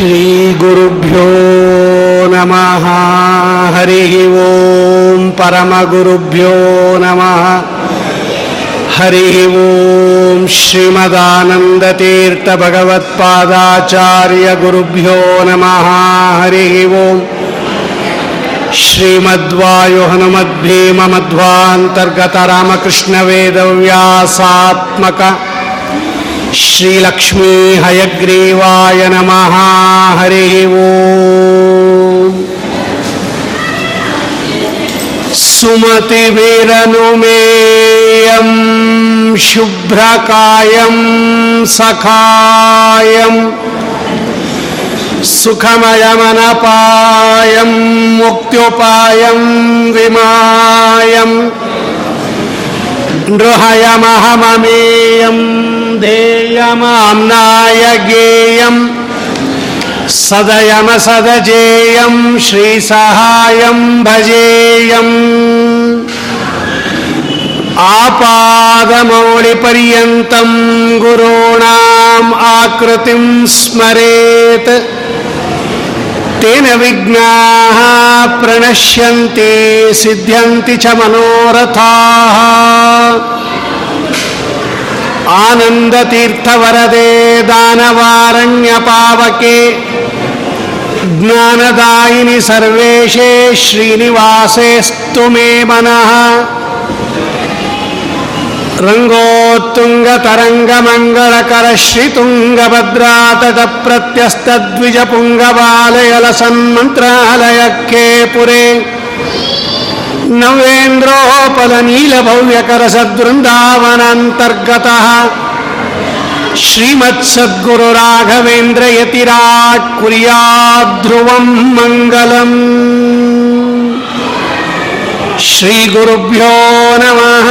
श्रीगुरुभ्यो नमः। हरिः ॐ परमगुरुभ्यो नमः। हरिः ॐ श्रीमदानन्दतीर्थभगवत्पादाचार्यगुरुभ्यो नमः। हरिः ॐ श्रीमद्वायुहनुमद्भीममध्वान्तर्गतरामकृष्णवेदव्यासात्मक श्रीलक्ष्मी हयग्रीवाय नमः हरिः ॐ सुमतिभिरनुमेयं शुभ्रकायं सखायम् सुखमयमनपायं मुक्त्युपायं विमायं नृहयमहममेयं ध्येयमाम्नाय गेयं सदयमसदजेयं श्रीसहायं भजेयम् आपादमौलिपर्यन्तं गुरूणाम् आकृतिं स्मरेत् तेन विघ्नाः प्रणश्यन्ति सिद्ध्यन्ति च मनोरथाः। आनन्दतीर्थवरदे दानवारण्यपावके ज्ञानदायिनि सर्वेशे श्रीनिवासेस्तु मे मनः रङ्गोत्तुङ्गतरङ्गमङ्गलकरश्रितुङ्गभद्रातटप्रत्यस्तद्विजपुङ्गबालयलसन्मन्त्रालयः पुरे नवेन्द्रोपलनीलभव्यकरसद्वृन्दावनान्तर्गतः। श्रीमत्सद्गुरुराघवेन्द्रयतिराक् कुर्या ध्रुवम् मङ्गलम्। श्रीगुरुभ्यो नमः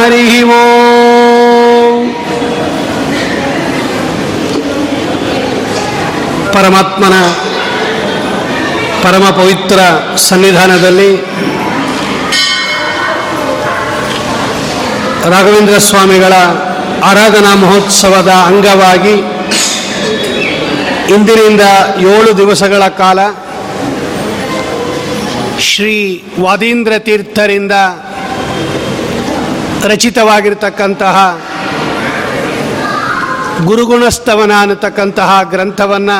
हरिः ओम् ಪರಮಾತ್ಮನ ಪರಮ ಪವಿತ್ರ ಸನ್ನಿಧಾನದಲ್ಲಿ ರಾಘವೇಂದ್ರ ಸ್ವಾಮಿಗಳ ಆರಾಧನಾ ಮಹೋತ್ಸವದ ಅಂಗವಾಗಿ ಇಂದಿನಿಂದ ಏಳು ದಿವಸಗಳ ಕಾಲ ಶ್ರೀ ವಾದೀಂದ್ರ ತೀರ್ಥರಿಂದ ರಚಿತವಾಗಿರ್ತಕ್ಕಂತಹ ಗುರುಗುಣಸ್ತವನ ಅನ್ನತಕ್ಕಂತಹ ಗ್ರಂಥವನ್ನು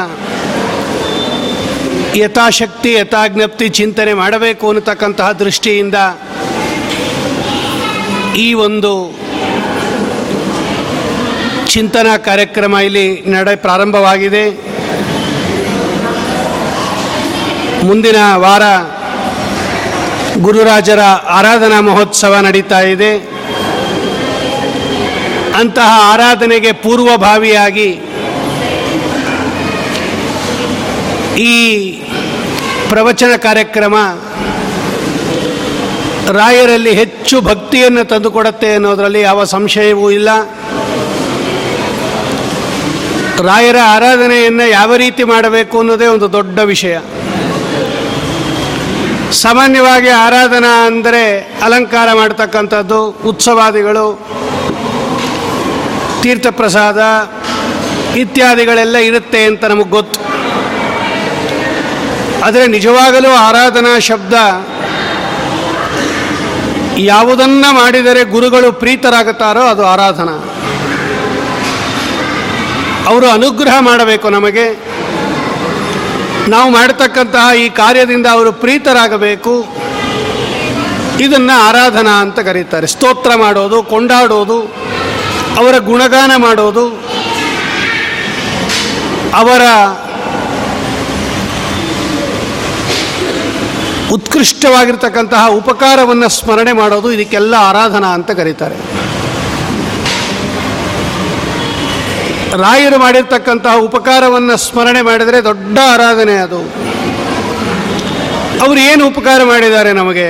ಯಥಾಶಕ್ತಿ, ಯಥಾಜ್ಞಪ್ತಿ ಚಿಂತನೆ ಮಾಡಬೇಕು ಅನ್ನತಕ್ಕಂತಹ ದೃಷ್ಟಿಯಿಂದ ಈ ಒಂದು ಚಿಂತನಾ ಕಾರ್ಯಕ್ರಮ ಇಲ್ಲಿ ನಡೆ ಪ್ರಾರಂಭವಾಗಿದೆ. ಮುಂದಿನ ವಾರ ಗುರುರಾಜರ ಆರಾಧನಾ ಮಹೋತ್ಸವ ನಡೀತಾ ಇದೆ. ಅಂತಹ ಆರಾಧನೆಗೆ ಪೂರ್ವಭಾವಿಯಾಗಿ ಈ ಪ್ರವಚನ ಕಾರ್ಯಕ್ರಮ ರಾಯರಲ್ಲಿ ಹೆಚ್ಚು ಭಕ್ತಿಯನ್ನು ತಂದುಕೊಡುತ್ತೆ ಅನ್ನೋದರಲ್ಲಿ ಯಾವ ಸಂಶಯವೂ ಇಲ್ಲ. ರಾಯರ ಆರಾಧನೆಯನ್ನು ಯಾವ ರೀತಿ ಮಾಡಬೇಕು ಅನ್ನೋದೇ ಒಂದು ದೊಡ್ಡ ವಿಷಯ. ಸಾಮಾನ್ಯವಾಗಿ ಆರಾಧನಾ ಅಂದರೆ ಅಲಂಕಾರ ಮಾಡ್ತಕ್ಕಂಥದ್ದು, ಉತ್ಸವಾದಿಗಳು, ತೀರ್ಥಪ್ರಸಾದ ಇತ್ಯಾದಿಗಳೆಲ್ಲ ಇರುತ್ತೆ ಅಂತ ನಮಗೆ ಗೊತ್ತು. ಆದರೆ ನಿಜವಾಗಲೂ ಆರಾಧನಾ ಶಬ್ದ ಯಾವುದನ್ನ ಮಾಡಿದರೆ ಗುರುಗಳು ಪ್ರೀತರಾಗುತ್ತಾರೋ ಅದು ಆರಾಧನಾ. ಅವರು ಅನುಗ್ರಹ ಮಾಡಬೇಕು ನಮಗೆ. ನಾವು ಮಾಡತಕ್ಕಂತಹ ಈ ಕಾರ್ಯದಿಂದ ಅವರು ಪ್ರೀತರಾಗಬೇಕು. ಇದನ್ನು ಆರಾಧನಾ ಅಂತ ಕರೀತಾರೆ. ಸ್ತೋತ್ರ ಮಾಡೋದು, ಕೊಂಡಾಡೋದು, ಅವರ ಗುಣಗಾನ ಮಾಡೋದು, ಅವರ ಉತ್ಕೃಷ್ಟವಾಗಿರ್ತಕ್ಕಂತಹ ಉಪಕಾರವನ್ನು ಸ್ಮರಣೆ ಮಾಡೋದು ಇದಕ್ಕೆಲ್ಲ ಆರಾಧನಾ ಅಂತ ಕರೀತಾರೆ. ರಾಯರು ಮಾಡಿರ್ತಕ್ಕಂತಹ ಉಪಕಾರವನ್ನು ಸ್ಮರಣೆ ಮಾಡಿದರೆ ದೊಡ್ಡ ಆರಾಧನೆ ಅದು. ಅವರು ಏನು ಉಪಕಾರ ಮಾಡಿದ್ದಾರೆ ನಮಗೆ?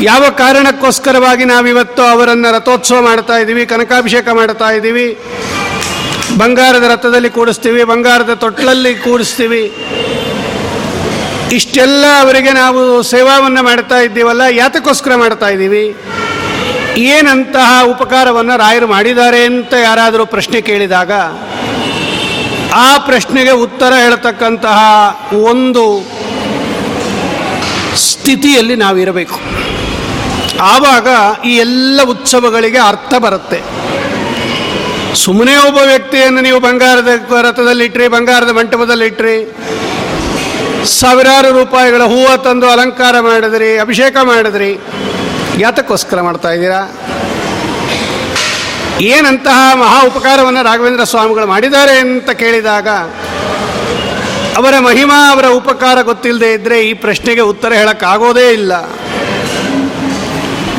ಯಾವ ಕಾರಣಕ್ಕೋಸ್ಕರವಾಗಿ ನಾವಿವತ್ತು ಅವರನ್ನು ರಥೋತ್ಸವ ಮಾಡ್ತಾ ಇದ್ದೀವಿ, ಕನಕಾಭಿಷೇಕ ಮಾಡ್ತಾ ಇದ್ದೀವಿ, ಬಂಗಾರದ ರಥದಲ್ಲಿ ಕೂಡಿಸ್ತೀವಿ, ಬಂಗಾರದ ತೊಟ್ಟಲಲ್ಲಿ ಕೂಡಿಸ್ತೀವಿ? ಇಷ್ಟೆಲ್ಲ ಅವರಿಗೆ ನಾವು ಸೇವಾವನ್ನು ಮಾಡ್ತಾ ಇದ್ದೀವಲ್ಲ, ಯಾತಕ್ಕೋಸ್ಕರ ಮಾಡ್ತಾ ಇದ್ದೀವಿ? ಏನಂತಹ ಉಪಕಾರವನ್ನು ರಾಯರು ಮಾಡಿದ್ದಾರೆ ಅಂತ ಯಾರಾದರೂ ಪ್ರಶ್ನೆ ಕೇಳಿದಾಗ, ಆ ಪ್ರಶ್ನೆಗೆ ಉತ್ತರ ಹೇಳ್ತಕ್ಕಂತಹ ಒಂದು ಸ್ಥಿತಿಯಲ್ಲಿ ನಾವಿರಬೇಕು. ಆವಾಗ ಈ ಎಲ್ಲ ಉತ್ಸವಗಳಿಗೆ ಅರ್ಥ ಬರುತ್ತೆ. ಸುಮ್ಮನೆ ಒಬ್ಬ ವ್ಯಕ್ತಿಯನ್ನು ನೀವು ಬಂಗಾರದ ರಥದಲ್ಲಿಟ್ರಿ, ಬಂಗಾರದ ಮಂಟಪದಲ್ಲಿಟ್ರಿ, ಸಾವಿರಾರು ರೂಪಾಯಿಗಳ ಹೂವು ತಂದು ಅಲಂಕಾರ ಮಾಡಿದ್ರಿ, ಅಭಿಷೇಕ ಮಾಡಿದ್ರಿ ಯಾತಕ್ಕೋಸ್ಕರ ಮಾಡ್ತಾ ಇದ್ದೀರಾ? ಏನಂತಹ ಮಹಾ ಉಪಕಾರವನ್ನು ರಾಘವೇಂದ್ರ ಸ್ವಾಮಿಗಳು ಮಾಡಿದ್ದಾರೆ ಅಂತ ಕೇಳಿದಾಗ, ಅವರ ಮಹಿಮಾ, ಅವರ ಉಪಕಾರ ಗೊತ್ತಿಲ್ಲದೆ ಇದ್ದರೆ ಈ ಪ್ರಶ್ನೆಗೆ ಉತ್ತರ ಹೇಳೋಕ್ಕಾಗೋದೇ ಇಲ್ಲ.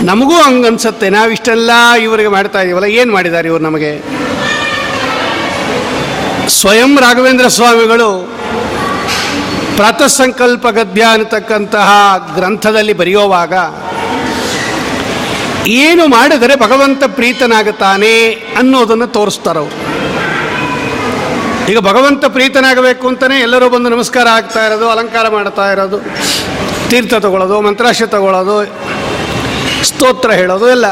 ನಮಗೂ ಹಂಗನ್ಸತ್ತೆ, ನಾವಿಷ್ಟೆಲ್ಲ ಇವರಿಗೆ ಮಾಡ್ತಾ ಇದೀವಲ್ಲ, ಏನು ಮಾಡಿದ್ದಾರೆ ಇವರು ನಮಗೆ? ಸ್ವಯಂ ರಾಘವೇಂದ್ರ ಸ್ವಾಮಿಗಳು ಪ್ರಾತಃಸಂಕಲ್ಪ ಗದ್ಯ ಅನ್ನತಕ್ಕಂತಹ ಗ್ರಂಥದಲ್ಲಿ ಬರೆಯುವಾಗ ಏನು ಮಾಡಿದರೆ ಭಗವಂತ ಪ್ರೀತನಾಗುತ್ತಾನೆ ಅನ್ನೋದನ್ನು ತೋರಿಸ್ತಾರೆ ಅವರು. ಈಗ ಭಗವಂತ ಪ್ರೀತನಾಗಬೇಕು ಅಂತಲೇ ಎಲ್ಲರೂ ಬಂದು ನಮಸ್ಕಾರ ಆಗ್ತಾ ಇರೋದು, ಅಲಂಕಾರ ಮಾಡ್ತಾ ಇರೋದು, ತೀರ್ಥ ತಗೊಳ್ಳೋದು ಮಂತ್ರಾಶ ತಗೊಳ್ಳೋದು, ಸ್ತೋತ್ರ ಹೇಳೋದು ಎಲ್ಲ.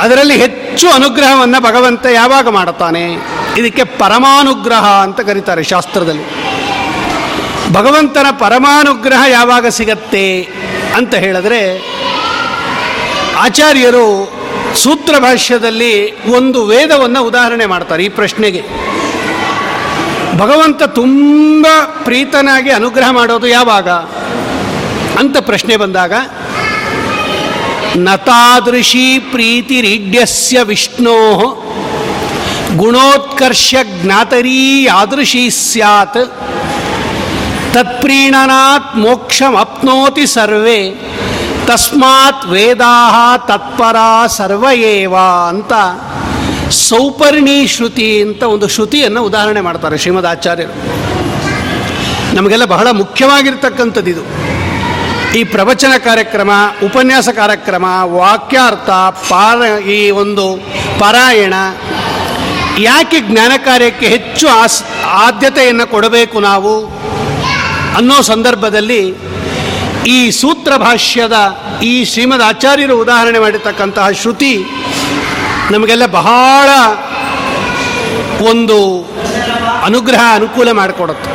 ಅದರಲ್ಲಿ ಹೆಚ್ಚು ಅನುಗ್ರಹವನ್ನು ಭಗವಂತ ಯಾವಾಗ ಮಾಡುತ್ತಾನೆ? ಇದಕ್ಕೆ ಪರಮಾನುಗ್ರಹ ಅಂತ ಕರೀತಾರೆ ಶಾಸ್ತ್ರದಲ್ಲಿ. ಭಗವಂತನ ಪರಮಾನುಗ್ರಹ ಯಾವಾಗ ಸಿಗತ್ತೆ ಅಂತ ಹೇಳಿದ್ರೆ ಆಚಾರ್ಯರು ಸೂತ್ರ ಭಾಷ್ಯದಲ್ಲಿ ಒಂದು ವೇದವನ್ನು ಉದಾಹರಣೆ ಮಾಡ್ತಾರೆ ಈ ಪ್ರಶ್ನೆಗೆ. ಭಗವಂತ ತುಂಬ ಪ್ರೀತನಾಗಿ ಅನುಗ್ರಹ ಮಾಡೋದು ಯಾವಾಗ? ಅಂತ ಪ್ರಶ್ನೆ ಬಂದಾಗ, ನತಾದೃಶಿ ಪ್ರೀತಿರೀಡ್ಯಸ್ಯ ವಿಷ್ಣೋ ಗುಣೋತ್ಕರ್ಷ ಜ್ಞಾತರೀ ಯಾದೃಶಿ ಸ್ಯಾತ್, ತತ್ಪ್ರೀಣನಾತ್ ಮೋಕ್ಷಮಪ್ನೋತಿ ಸರ್ವೇ. ತಸ್ಮಾತ್ ವೇದಾ ತತ್ಪರ ಸರ್ವಯೇವ ಅಂತ ಸೌಪರ್ಣಿ ಶ್ರುತಿ ಅಂತ ಒಂದು ಶ್ರುತಿಯನ್ನು ಉದಾಹರಣೆ ಮಾಡ್ತಾರೆ ಶ್ರೀಮದ್ ಆಚಾರ್ಯರು. ನಮಗೆಲ್ಲ ಬಹಳ ಮುಖ್ಯವಾಗಿರ್ತಕ್ಕಂಥದ್ದು ಇದು. ಈ ಪ್ರವಚನ ಕಾರ್ಯಕ್ರಮ, ಉಪನ್ಯಾಸ ಕಾರ್ಯಕ್ರಮ, ವಾಕ್ಯಾರ್ಥ, ಪಾರ, ಈ ಒಂದು ಪಾರಾಯಣ ಯಾಕೆ ಜ್ಞಾನ ಕಾರ್ಯಕ್ಕೆ ಹೆಚ್ಚು ಆಸ್, ಆದ್ಯತೆಯನ್ನು ಕೊಡಬೇಕು ನಾವು ಅನ್ನೋ ಸಂದರ್ಭದಲ್ಲಿ ಈ ಸೂತ್ರ ಭಾಷ್ಯದ ಈ ಶ್ರೀಮದ್ ಆಚಾರ್ಯರು ಉದಾಹರಣೆ ಮಾಡಿರ್ತಕ್ಕಂತಹ ಶ್ರುತಿ ನಮಗೆಲ್ಲ ಬಹಳ ಒಂದು ಅನುಗ್ರಹ ಅನುಕೂಲ ಮಾಡಿಕೊಡುತ್ತೆ.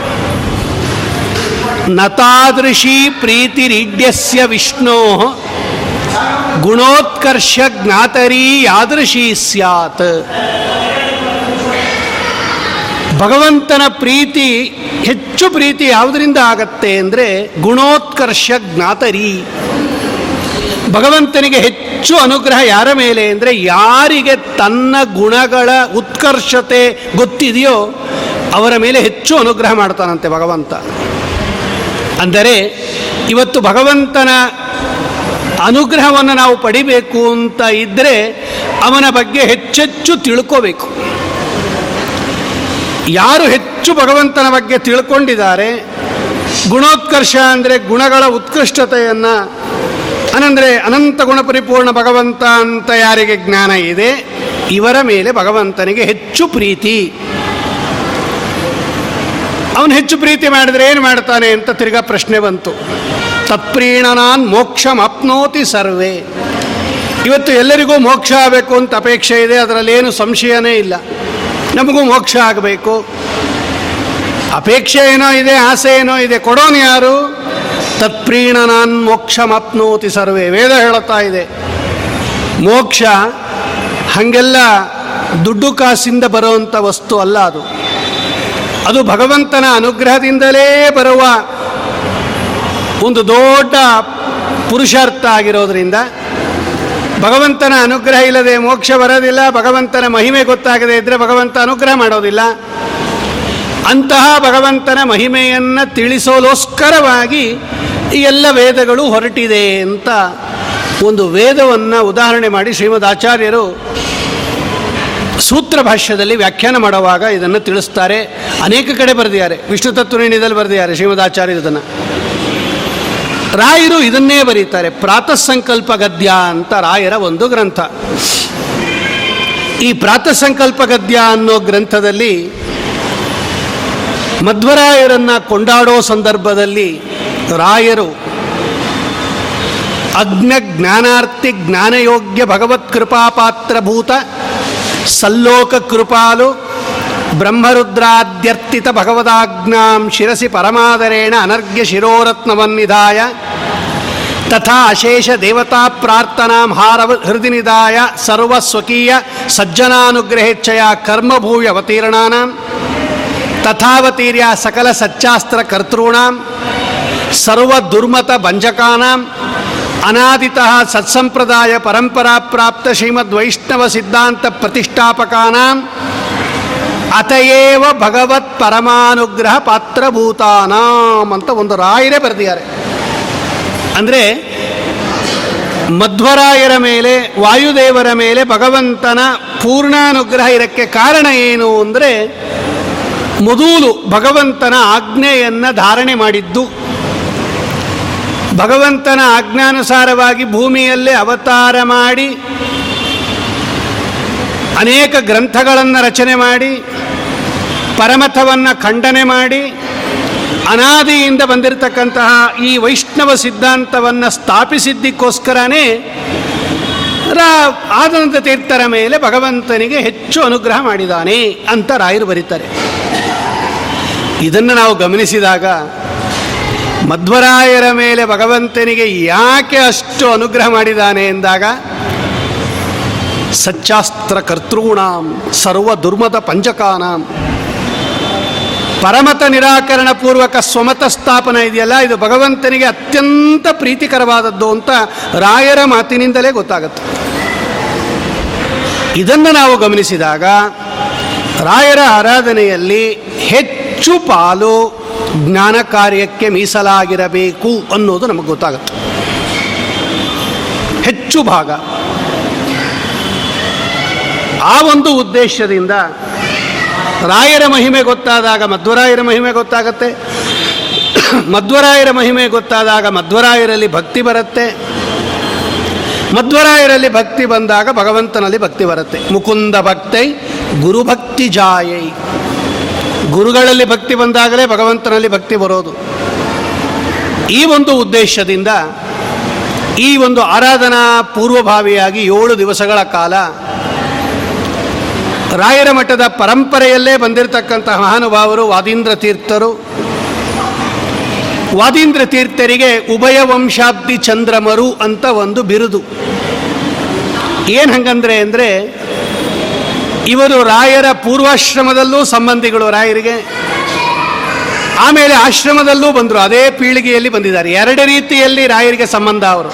ನತಾದೃಶಿ ಪ್ರೀತಿರೀಡ್ಯಸ್ಯ ವಿಷ್ಣೋ ಗುಣೋತ್ಕರ್ಷ ಜ್ಞಾತರಿ ಯಾದೃಶಿ ಸ್ಯಾತ್. ಭಗವಂತನ ಪ್ರೀತಿ ಹೆಚ್ಚು ಪ್ರೀತಿ ಯಾವುದರಿಂದ ಆಗತ್ತೆ ಅಂದರೆ ಗುಣೋತ್ಕರ್ಷ ಜ್ಞಾತರಿ. ಭಗವಂತನಿಗೆ ಹೆಚ್ಚು ಅನುಗ್ರಹ ಯಾರ ಮೇಲೆ ಅಂದರೆ ಯಾರಿಗೆ ತನ್ನ ಗುಣಗಳ ಉತ್ಕರ್ಷತೆ ಗೊತ್ತಿದೆಯೋ ಅವರ ಮೇಲೆ ಹೆಚ್ಚು ಅನುಗ್ರಹ ಮಾಡ್ತಾನಂತೆ ಭಗವಂತ. ಅಂದರೆ ಇವತ್ತು ಭಗವಂತನ ಅನುಗ್ರಹವನ್ನು ನಾವು ಪಡಿಬೇಕು ಅಂತ ಇದ್ದರೆ ಅವನ ಬಗ್ಗೆ ಹೆಚ್ಚೆಚ್ಚು ತಿಳ್ಕೋಬೇಕು. ಯಾರು ಹೆಚ್ಚು ಭಗವಂತನ ಬಗ್ಗೆ ತಿಳ್ಕೊಂಡಿದ್ದಾರೆ, ಗುಣೋತ್ಕರ್ಷ ಅಂದರೆ ಗುಣಗಳ ಉತ್ಕೃಷ್ಟತೆಯನ್ನು, ಅನಂದರೆ ಅನಂತ ಗುಣ ಪರಿಪೂರ್ಣ ಭಗವಂತ ಅಂತ ಯಾರಿಗೆ ಜ್ಞಾನ ಇದೆ, ಇವರ ಮೇಲೆ ಭಗವಂತನಿಗೆ ಹೆಚ್ಚು ಪ್ರೀತಿ. ಅವನು ಹೆಚ್ಚು ಪ್ರೀತಿ ಮಾಡಿದರೆ ಏನು ಮಾಡ್ತಾನೆ ಅಂತ ತಿರ್ಗಾ ಪ್ರಶ್ನೆ ಬಂತು. ತತ್ಪ್ರೀಣನಾನ್ ಮೋಕ್ಷಮಾಪ್ನೋತಿ ಸರ್ವೇ. ಇವತ್ತು ಎಲ್ಲರಿಗೂ ಮೋಕ್ಷ ಆಗಬೇಕು ಅಂತ ಅಪೇಕ್ಷೆ ಇದೆ ಅದರಲ್ಲಿ ಏನು ಸಂಶಯನೇ ಇಲ್ಲ. ನಮಗೂ ಮೋಕ್ಷ ಆಗಬೇಕು. ಅಪೇಕ್ಷೆ ಏನೋ ಇದೆ, ಆಸೆ ಏನೋ ಇದೆ, ಕೊಡೋನು ಯಾರು? ತತ್ಪ್ರೀಣನಾನ್ ಮೋಕ್ಷಮಾಪ್ನೋತಿ ಸರ್ವೇ. ವೇದ ಹೇಳುತ್ತಾ ಇದೆ, ಮೋಕ್ಷ ಹಾಗೆಲ್ಲ ದುಡ್ಡು ಕಾಸಿಂದ ಬರುವಂಥ ವಸ್ತು ಅಲ್ಲ ಅದು. ಅದು ಭಗವಂತನ ಅನುಗ್ರಹದಿಂದಲೇ ಬರುವ ಒಂದು ದೊಡ್ಡ ಪುರುಷಾರ್ಥ ಆಗಿರೋದ್ರಿಂದ ಭಗವಂತನ ಅನುಗ್ರಹ ಇಲ್ಲದೆ ಮೋಕ್ಷ ಬರೋದಿಲ್ಲ, ಭಗವಂತನ ಮಹಿಮೆ ಗೊತ್ತಾಗದೆ ಇದ್ದರೆ ಭಗವಂತ ಅನುಗ್ರಹ ಮಾಡೋದಿಲ್ಲ. ಅಂತಹ ಭಗವಂತನ ಮಹಿಮೆಯನ್ನು ತಿಳಿಸೋಲೋಸ್ಕರವಾಗಿ ಈ ಎಲ್ಲ ವೇದಗಳು ಹೊರಟಿದೆ ಅಂತ ಒಂದು ವೇದವನ್ನು ಉದಾಹರಣೆ ಮಾಡಿ ಶ್ರೀಮದ್ ಆಚಾರ್ಯರು ಸೂತ್ರ ಭಾಷ್ಯದಲ್ಲಿ ವ್ಯಾಖ್ಯಾನ ಮಾಡುವಾಗ ಇದನ್ನು ತಿಳಿಸ್ತಾರೆ. ಅನೇಕ ಕಡೆ ಬರೆದಿದ್ದಾರೆ. ವಿಷ್ಣು ತತ್ವನಿಧಿಯಲ್ಲಿ ಬರೆದಿದ್ದಾರೆ ಶ್ರೀಮದ್ ಆಚಾರ್ಯ ಇದನ್ನು. ರಾಯರು ಇದನ್ನೇ ಬರೀತಾರೆ, ಪ್ರಾತಃಸಂಕಲ್ಪ ಗದ್ಯ ಅಂತ ರಾಯರ ಒಂದು ಗ್ರಂಥ. ಈ ಪ್ರಾತಃಸಂಕಲ್ಪ ಗದ್ಯ ಅನ್ನೋ ಗ್ರಂಥದಲ್ಲಿ ಮಧ್ವರಾಯರನ್ನ ಕೊಂಡಾಡೋ ಸಂದರ್ಭದಲ್ಲಿ ರಾಯರು ಅಗ್ನ ಜ್ಞಾನಾರ್ಥಿ ಜ್ಞಾನಯೋಗ್ಯ ಭಗವತ್ ಕೃಪಾಪಾತ್ರಭೂತ ಸಲ್ಲೋಕ ಕೃಪಾಲು ब्रह्मरुद्राद्यर्तितभगवदाज्ञां शिरसि परमादरेण अनर्घ्यशिरोरत्नवन्निधाय तथा अशेषदेवताप्रार्थनां हारहृदि निधाय सर्वस्वकीयसज्जनानुग्रहेच्छया कर्मभूयवतीर्णानां तथावतीर्य सकलसच्चास्त्रकर्तॄणां सर्वदुर्मतभञ्जकानाम् अनादितः सत्सम्प्रदायपरम्पराप्राप्तश्रीमद्वैष्णवसिद्धान्तप्रतिष्ठापकानां ಅತಯೇವ ಭಗವತ್ ಪರಮಾನುಗ್ರಹ ಪಾತ್ರಭೂತಾನಾಂ ಅಂತ ಒಂದು ರಾಯರೇ ಬರೆದಿದ್ದಾರೆ. ಅಂದರೆ ಮಧ್ವರಾಯರ ಮೇಲೆ, ವಾಯುದೇವರ ಮೇಲೆ ಭಗವಂತನ ಪೂರ್ಣಾನುಗ್ರಹ ಇರಕ್ಕೆ ಕಾರಣ ಏನು ಅಂದರೆ ಮೊದಲು ಭಗವಂತನ ಆಜ್ಞೆಯನ್ನು ಧಾರಣೆ ಮಾಡಿದ್ದು. ಭಗವಂತನ ಆಜ್ಞಾನುಸಾರವಾಗಿ ಭೂಮಿಯಲ್ಲೇ ಅವತಾರ ಮಾಡಿ ಅನೇಕ ಗ್ರಂಥಗಳನ್ನು ರಚನೆ ಮಾಡಿ, ಪರಮಥವನ್ನು ಖಂಡನೆ ಮಾಡಿ, ಅನಾದಿಯಿಂದ ಬಂದಿರತಕ್ಕಂತಹ ಈ ವೈಷ್ಣವ ಸಿದ್ಧಾಂತವನ್ನು ಸ್ಥಾಪಿಸಿದ್ದಕ್ಕೋಸ್ಕರನೇ ರಾ ಆನಂದ ತೀರ್ಥರ ಮೇಲೆ ಭಗವಂತನಿಗೆ ಹೆಚ್ಚು ಅನುಗ್ರಹ ಮಾಡಿದ್ದಾನೆ ಅಂತ ರಾಯರು ಬರೀತಾರೆ. ಇದನ್ನು ನಾವು ಗಮನಿಸಿದಾಗ ಮಧ್ವರಾಯರ ಮೇಲೆ ಭಗವಂತನಿಗೆ ಯಾಕೆ ಅಷ್ಟು ಅನುಗ್ರಹ ಮಾಡಿದ್ದಾನೆ ಎಂದಾಗ ಸಚ್ಚಾಸ್ತ್ರ ಕರ್ತೃಣಾಂ ಸರ್ವ ದುರ್ಮದ ಪಂಚಕಾನಾಂ. ಪರಮತ ನಿರಾಕರಣ ಪೂರ್ವಕ ಸ್ವಮತ ಸ್ಥಾಪನ ಇದೆಯಲ್ಲ, ಇದು ಭಗವಂತನಿಗೆ ಅತ್ಯಂತ ಪ್ರೀತಿಕರವಾದದ್ದು ಅಂತ ರಾಯರ ಮಾತಿನಿಂದಲೇ ಗೊತ್ತಾಗುತ್ತೆ. ಇದನ್ನು ನಾವು ಗಮನಿಸಿದಾಗ ರಾಯರ ಆರಾಧನೆಯಲ್ಲಿ ಹೆಚ್ಚು ಪಾಲು ಜ್ಞಾನ ಕಾರ್ಯಕ್ಕೆ ಮೀಸಲಾಗಿರಬೇಕು ಅನ್ನೋದು ನಮಗೆ ಗೊತ್ತಾಗುತ್ತೆ. ಹೆಚ್ಚು ಭಾಗ. ಆ ಒಂದು ಉದ್ದೇಶದಿಂದ ರಾಯರ ಮಹಿಮೆ ಗೊತ್ತಾದಾಗ ಮಧ್ವರಾಯರ ಮಹಿಮೆ ಗೊತ್ತಾಗತ್ತೆ. ಮಧ್ವರಾಯರ ಮಹಿಮೆ ಗೊತ್ತಾದಾಗ ಮಧ್ವರಾಯರಲ್ಲಿ ಭಕ್ತಿ ಬರುತ್ತೆ. ಮಧ್ವರಾಯರಲ್ಲಿ ಭಕ್ತಿ ಬಂದಾಗ ಭಗವಂತನಲ್ಲಿ ಭಕ್ತಿ ಬರುತ್ತೆ. ಮುಕುಂದ ಭಕ್ತೈ ಗುರುಭಕ್ತಿ ಜಾಯೈ. ಗುರುಗಳಲ್ಲಿ ಭಕ್ತಿ ಬಂದಾಗಲೇ ಭಗವಂತನಲ್ಲಿ ಭಕ್ತಿ ಬರೋದು. ಈ ಒಂದು ಉದ್ದೇಶದಿಂದ ಈ ಒಂದು ಆರಾಧನಾ ಪೂರ್ವಭಾವಿಯಾಗಿ ಏಳು ದಿವಸಗಳ ಕಾಲ ರಾಯರ ಮಠದ ಪರಂಪರೆಯಲ್ಲೇ ಬಂದಿರತಕ್ಕಂತಹ ಮಹಾನುಭಾವರು ವಾದೀಂದ್ರ ತೀರ್ಥರು. ವಾದೀಂದ್ರ ತೀರ್ಥರಿಗೆ ಉಭಯ ವಂಶಾಬ್ದಿ ಚಂದ್ರಮರು ಅಂತ ಒಂದು ಬಿರುದು. ಏನು ಹಂಗಂದ್ರೆ ಅಂದರೆ, ಇವರು ರಾಯರ ಪೂರ್ವಾಶ್ರಮದಲ್ಲೂ ಸಂಬಂಧಿಗಳು ರಾಯರಿಗೆ, ಆಮೇಲೆ ಆಶ್ರಮದಲ್ಲೂ ಬಂದರು, ಅದೇ ಪೀಳಿಗೆಯಲ್ಲಿ ಬಂದಿದ್ದಾರೆ. ಎರಡು ರೀತಿಯಲ್ಲಿ ರಾಯರಿಗೆ ಸಂಬಂಧ ಅವರು.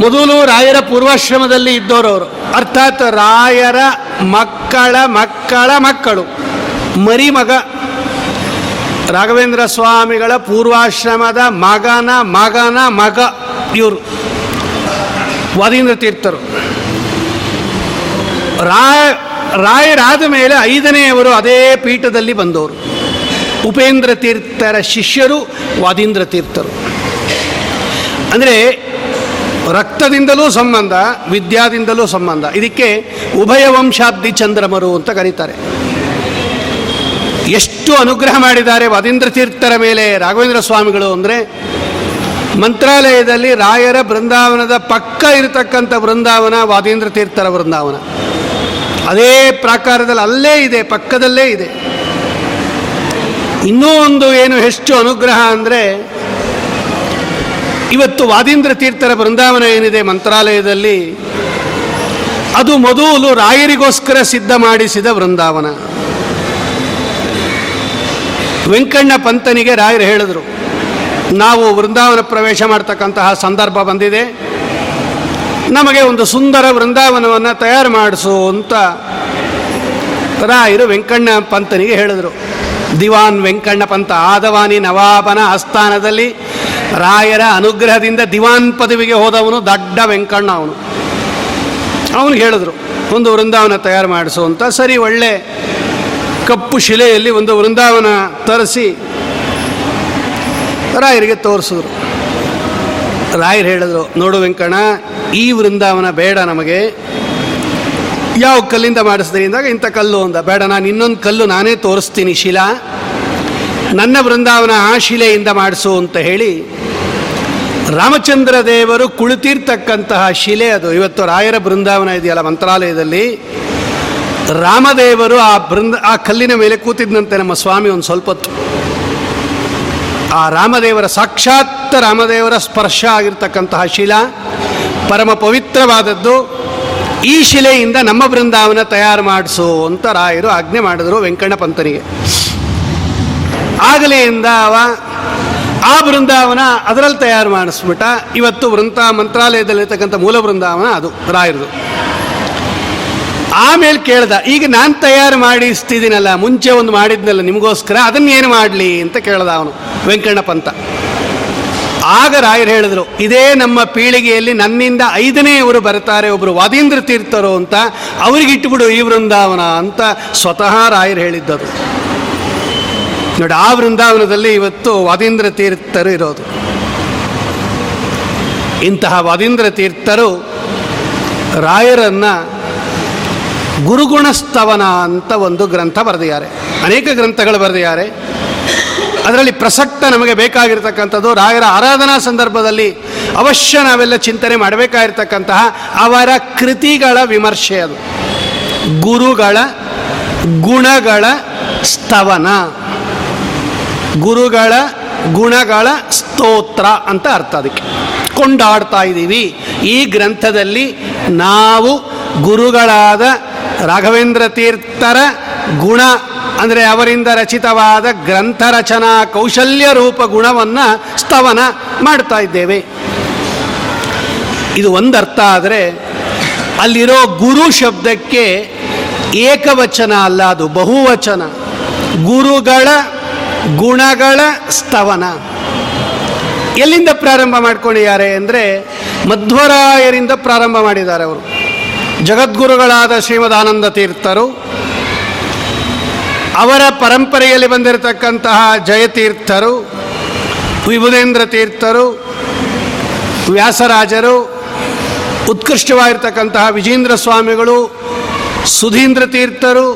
ಮೊದಲು ರಾಯರ ಪೂರ್ವಾಶ್ರಮದಲ್ಲಿ ಇದ್ದವರು ಅವರು ಅರ್ಥಾತ್ ರಾಯರ ಮಕ್ಕಳ ಮಕ್ಕಳ ಮಕ್ಕಳು. ಮರಿ ಮಗ ರಾಘವೇಂದ್ರ ಸ್ವಾಮಿಗಳ ಪೂರ್ವಾಶ್ರಮದ ಮಗನ ಮಗನ ಮಗ ಇವರು. ವಾದೀಂದ್ರ ತೀರ್ಥರು. ರಾಯ, ರಾಯರಾದ ಮೇಲೆ ಐದನೆಯವರು ಅದೇ ಪೀಠದಲ್ಲಿ ಬಂದವರು. ಉಪೇಂದ್ರ ತೀರ್ಥರ ಶಿಷ್ಯರು ವಾದೀಂದ್ರ ತೀರ್ಥರು. ಅಂದರೆ ರಕ್ತದಿಂದಲೂ ಸಂಬಂಧ, ವಿದ್ಯಾದಿಂದಲೂ ಸಂಬಂಧ. ಇದಕ್ಕೆ ಉಭಯ ವಂಶಾಬ್ದಿ ಚಂದ್ರಮರು ಅಂತ ಕರೀತಾರೆ. ಎಷ್ಟು ಅನುಗ್ರಹ ಮಾಡಿದ್ದಾರೆ ವಾದೀಂದ್ರ ತೀರ್ಥರ ಮೇಲೆ ರಾಘವೇಂದ್ರ ಸ್ವಾಮಿಗಳು ಅಂದರೆ, ಮಂತ್ರಾಲಯದಲ್ಲಿ ರಾಯರ ಬೃಂದಾವನದ ಪಕ್ಕ ಇರತಕ್ಕಂಥ ಬೃಂದಾವನ ವಾದೀಂದ್ರ ತೀರ್ಥರ ಬೃಂದಾವನ. ಅದೇ ಪ್ರಾಕಾರದಲ್ಲಿ ಅಲ್ಲೇ ಇದೆ, ಪಕ್ಕದಲ್ಲೇ ಇದೆ. ಇನ್ನೂ ಒಂದು ಏನು ಹೆಚ್ಚು ಅನುಗ್ರಹ ಅಂದರೆ ಇವತ್ತು ವಾದೀಂದ್ರ ತೀರ್ಥರ ಬೃಂದಾವನ ಏನಿದೆ ಮಂತ್ರಾಲಯದಲ್ಲಿ, ಅದು ಮೊದಲು ರಾಯರಿಗೋಸ್ಕರ ಸಿದ್ಧ ಮಾಡಿಸಿದ ಬೃಂದಾವನ. ವೆಂಕಣ್ಣ ಪಂತನಿಗೆ ರಾಯರು ಹೇಳಿದರು, ನಾವು ವೃಂದಾವನ ಪ್ರವೇಶ ಮಾಡ್ತಕ್ಕಂತಹ ಸಂದರ್ಭ ಬಂದಿದೆ, ನಮಗೆ ಒಂದು ಸುಂದರ ವೃಂದಾವನವನ್ನು ತಯಾರು ಮಾಡಿಸು ಅಂತ ರಾಯರು ವೆಂಕಣ್ಣ ಪಂತನಿಗೆ ಹೇಳಿದರು. ದಿವಾನ್ ವೆಂಕಣ್ಣ ಪಂತ, ಆದವಾನಿ ನವಾಬನ ಆಸ್ಥಾನದಲ್ಲಿ ರಾಯರ ಅನುಗ್ರಹದಿಂದ ದಿವಾನ್ ಪದವಿಗೆ ಹೋದವನು ದೊಡ್ಡ ವೆಂಕಣ್ಣ ಅವನು. ಅವನು ಹೇಳಿದ್ರು, ಒಂದು ವೃಂದಾವನ ತಯಾರು ಮಾಡಿಸು ಅಂತ. ಸರಿ, ಒಳ್ಳೆ ಕಪ್ಪು ಶಿಲೆಯಲ್ಲಿ ಒಂದು ವೃಂದಾವನ ತರಿಸಿ ರಾಯರಿಗೆ ತೋರಿಸಿದ್ರು. ರಾಯರು ಹೇಳಿದ್ರು, ನೋಡು ವೆಂಕಣ್ಣ, ಈ ವೃಂದಾವನ ಬೇಡ ನಮಗೆ. ಯಾವ ಕಲ್ಲಿಂದ ಮಾಡಿಸಿದ್ರಿ ಅಂದಾಗ ಇಂಥ ಕಲ್ಲು ಅಂದ. ಬೇಡ, ನಾನು ಇನ್ನೊಂದು ಕಲ್ಲು ನಾನೇ ತೋರಿಸ್ತೀನಿ ಶಿಲಾ. ನನ್ನ ಬೃಂದಾವನ ಆ ಶಿಲೆಯಿಂದ ಮಾಡಿಸು ಅಂತ ಹೇಳಿ ರಾಮಚಂದ್ರ ದೇವರು ಕುಳಿತಿರ್ತಕ್ಕಂತಹ ಶಿಲೆ ಅದು. ಇವತ್ತು ರಾಯರ ಬೃಂದಾವನ ಇದೆಯಲ್ಲ ಮಂತ್ರಾಲಯದಲ್ಲಿ. ರಾಮದೇವರು ಆ ಬೃಂದ, ಆ ಕಲ್ಲಿನ ಮೇಲೆ ಕೂತಿದ್ದಂತೆ ನಮ್ಮ ಸ್ವಾಮಿ ಒಂದು ಸ್ವಲ್ಪ ಆ ರಾಮದೇವರ ಸಾಕ್ಷಾತ್ ರಾಮದೇವರ ಸ್ಪರ್ಶ ಆಗಿರ್ತಕ್ಕಂತಹ ಶಿಲಾ ಪರಮ ಪವಿತ್ರವಾದದ್ದು. ಈ ಶಿಲೆಯಿಂದ ನಮ್ಮ ಬೃಂದಾವನ ತಯಾರು ಮಾಡಿಸು ಅಂತ ರಾಯರು ಆಜ್ಞೆ ಮಾಡಿದರು ವೆಂಕಣ್ಣ ಪಂತನಿಗೆ ಆಗಲೆಯಿಂದ ಅವ, ಆ ಬೃಂದಾವನ ಅದರಲ್ಲಿ ತಯಾರು ಮಾಡಿಸ್ಬಿಟ್ಟ. ಇವತ್ತು ವೃಂತ ಮಂತ್ರಾಲಯದಲ್ಲಿರ್ತಕ್ಕಂಥ ಮೂಲ ಬೃಂದಾವನ ಅದು, ರಾಯರದು. ಆಮೇಲೆ ಕೇಳ್ದ, ಈಗ ನಾನು ತಯಾರು ಮಾಡಿಸ್ತಿದ್ದೀನಲ್ಲ, ಮುಂಚೆ ಒಂದು ಮಾಡಿದ್ನಲ್ಲ ನಿಮಗೋಸ್ಕರ, ಅದನ್ನೇನು ಮಾಡಲಿ ಅಂತ ಕೇಳ್ದ ಅವನು ವೆಂಕಣ್ಣ ಪಂತ ಆಗ ರಾಯರು ಹೇಳಿದ್ರು, ಇದೇ ನಮ್ಮ ಪೀಳಿಗೆಯಲ್ಲಿ ನನ್ನಿಂದ ಇವರು ಬರ್ತಾರೆ ಒಬ್ಬರು ವಾದೀಂದ್ರ ತೀರ್ಥರು ಅಂತ, ಅವ್ರಿಗಿಟ್ಬಿಡು ಈ ವೃಂದಾವನ ಅಂತ ಸ್ವತಃ ರಾಯರು ಹೇಳಿದ್ದದು. ನೋಡಿ, ಆ ವೃಂದಾವನದಲ್ಲಿ ಇವತ್ತು ವಾದೀಂದ್ರ ತೀರ್ಥರು ಇರೋದು. ಇಂತಹ ವಾದೀಂದ್ರ ತೀರ್ಥರು ರಾಯರನ್ನ ಗುರುಗುಣಸ್ತವನ ಅಂತ ಒಂದು ಗ್ರಂಥ ಬರೆದಿದ್ದಾರೆ. ಅನೇಕ ಗ್ರಂಥಗಳು ಬರೆದಿದ್ದಾರೆ. ಅದರಲ್ಲಿ ಪ್ರಸಕ್ತ ನಮಗೆ ಬೇಕಾಗಿರ್ತಕ್ಕಂಥದ್ದು ರಾಯರ ಆರಾಧನಾ ಸಂದರ್ಭದಲ್ಲಿ ಅವಶ್ಯ ನಾವೆಲ್ಲ ಚಿಂತನೆ ಮಾಡಬೇಕಾಗಿರ್ತಕ್ಕಂತಹ ಅವರ ಕೃತಿಗಳ ವಿಮರ್ಶೆ ಅದು. ಗುರುಗಳ ಗುಣಗಳ ಸ್ತವನ. ಗುರುಗಳ ಗುಣಗಳ ಸ್ತೋತ್ರ ಅಂತ ಅರ್ಥ ಅದಕ್ಕೆ. ಕೊಂಡಾಡ್ತಾ ಇದ್ದೀವಿ. ಈ ಗ್ರಂಥದಲ್ಲಿ ನಾವು ಗುರುಗಳಾದ ರಾಘವೇಂದ್ರ ತೀರ್ಥರ ಗುಣ, ಅಂದರೆ ಅವರಿಂದ ರಚಿತವಾದ ಗ್ರಂಥ ರಚನಾ ಕೌಶಲ್ಯ ರೂಪ ಗುಣವನ್ನು ಸ್ತವನ ಮಾಡ್ತಾ ಇದ್ದೇವೆ. ಇದು ಒಂದರ್ಥ ಆದರೆ ಅಲ್ಲಿರೋ ಗುರು ಶಬ್ದಕ್ಕೆ ಏಕವಚನ ಅಲ್ಲ ಅದು ಬಹುವಚನ. ಗುರುಗಳ ಗುಣಗಳ ಸ್ತವನ. ಎಲ್ಲಿಂದ ಪ್ರಾರಂಭ ಮಾಡ್ಕೊಂಡಿದ್ದಾರೆ ಅಂದರೆ ಮಧ್ವರಾಯರಿಂದ ಪ್ರಾರಂಭ ಮಾಡಿದ್ದಾರೆ ಅವರು. ಜಗದ್ಗುರುಗಳಾದ ಶ್ರೀಮದಾನಂದ ತೀರ್ಥರು. ಅವರ ಪರಂಪರೆಯಲ್ಲಿ ಬಂದಿರತಕ್ಕಂತಹ ಜಯತೀರ್ಥರು ವಿಭುಧೇಂದ್ರ ತೀರ್ಥರು, ವ್ಯಾಸರಾಜರು, ಉತ್ಕೃಷ್ಟವಾಗಿರ್ತಕ್ಕಂತಹ ವಿಜೇಂದ್ರ ಸ್ವಾಮಿಗಳು, ಸುಧೀಂದ್ರ ತೀರ್ಥರು,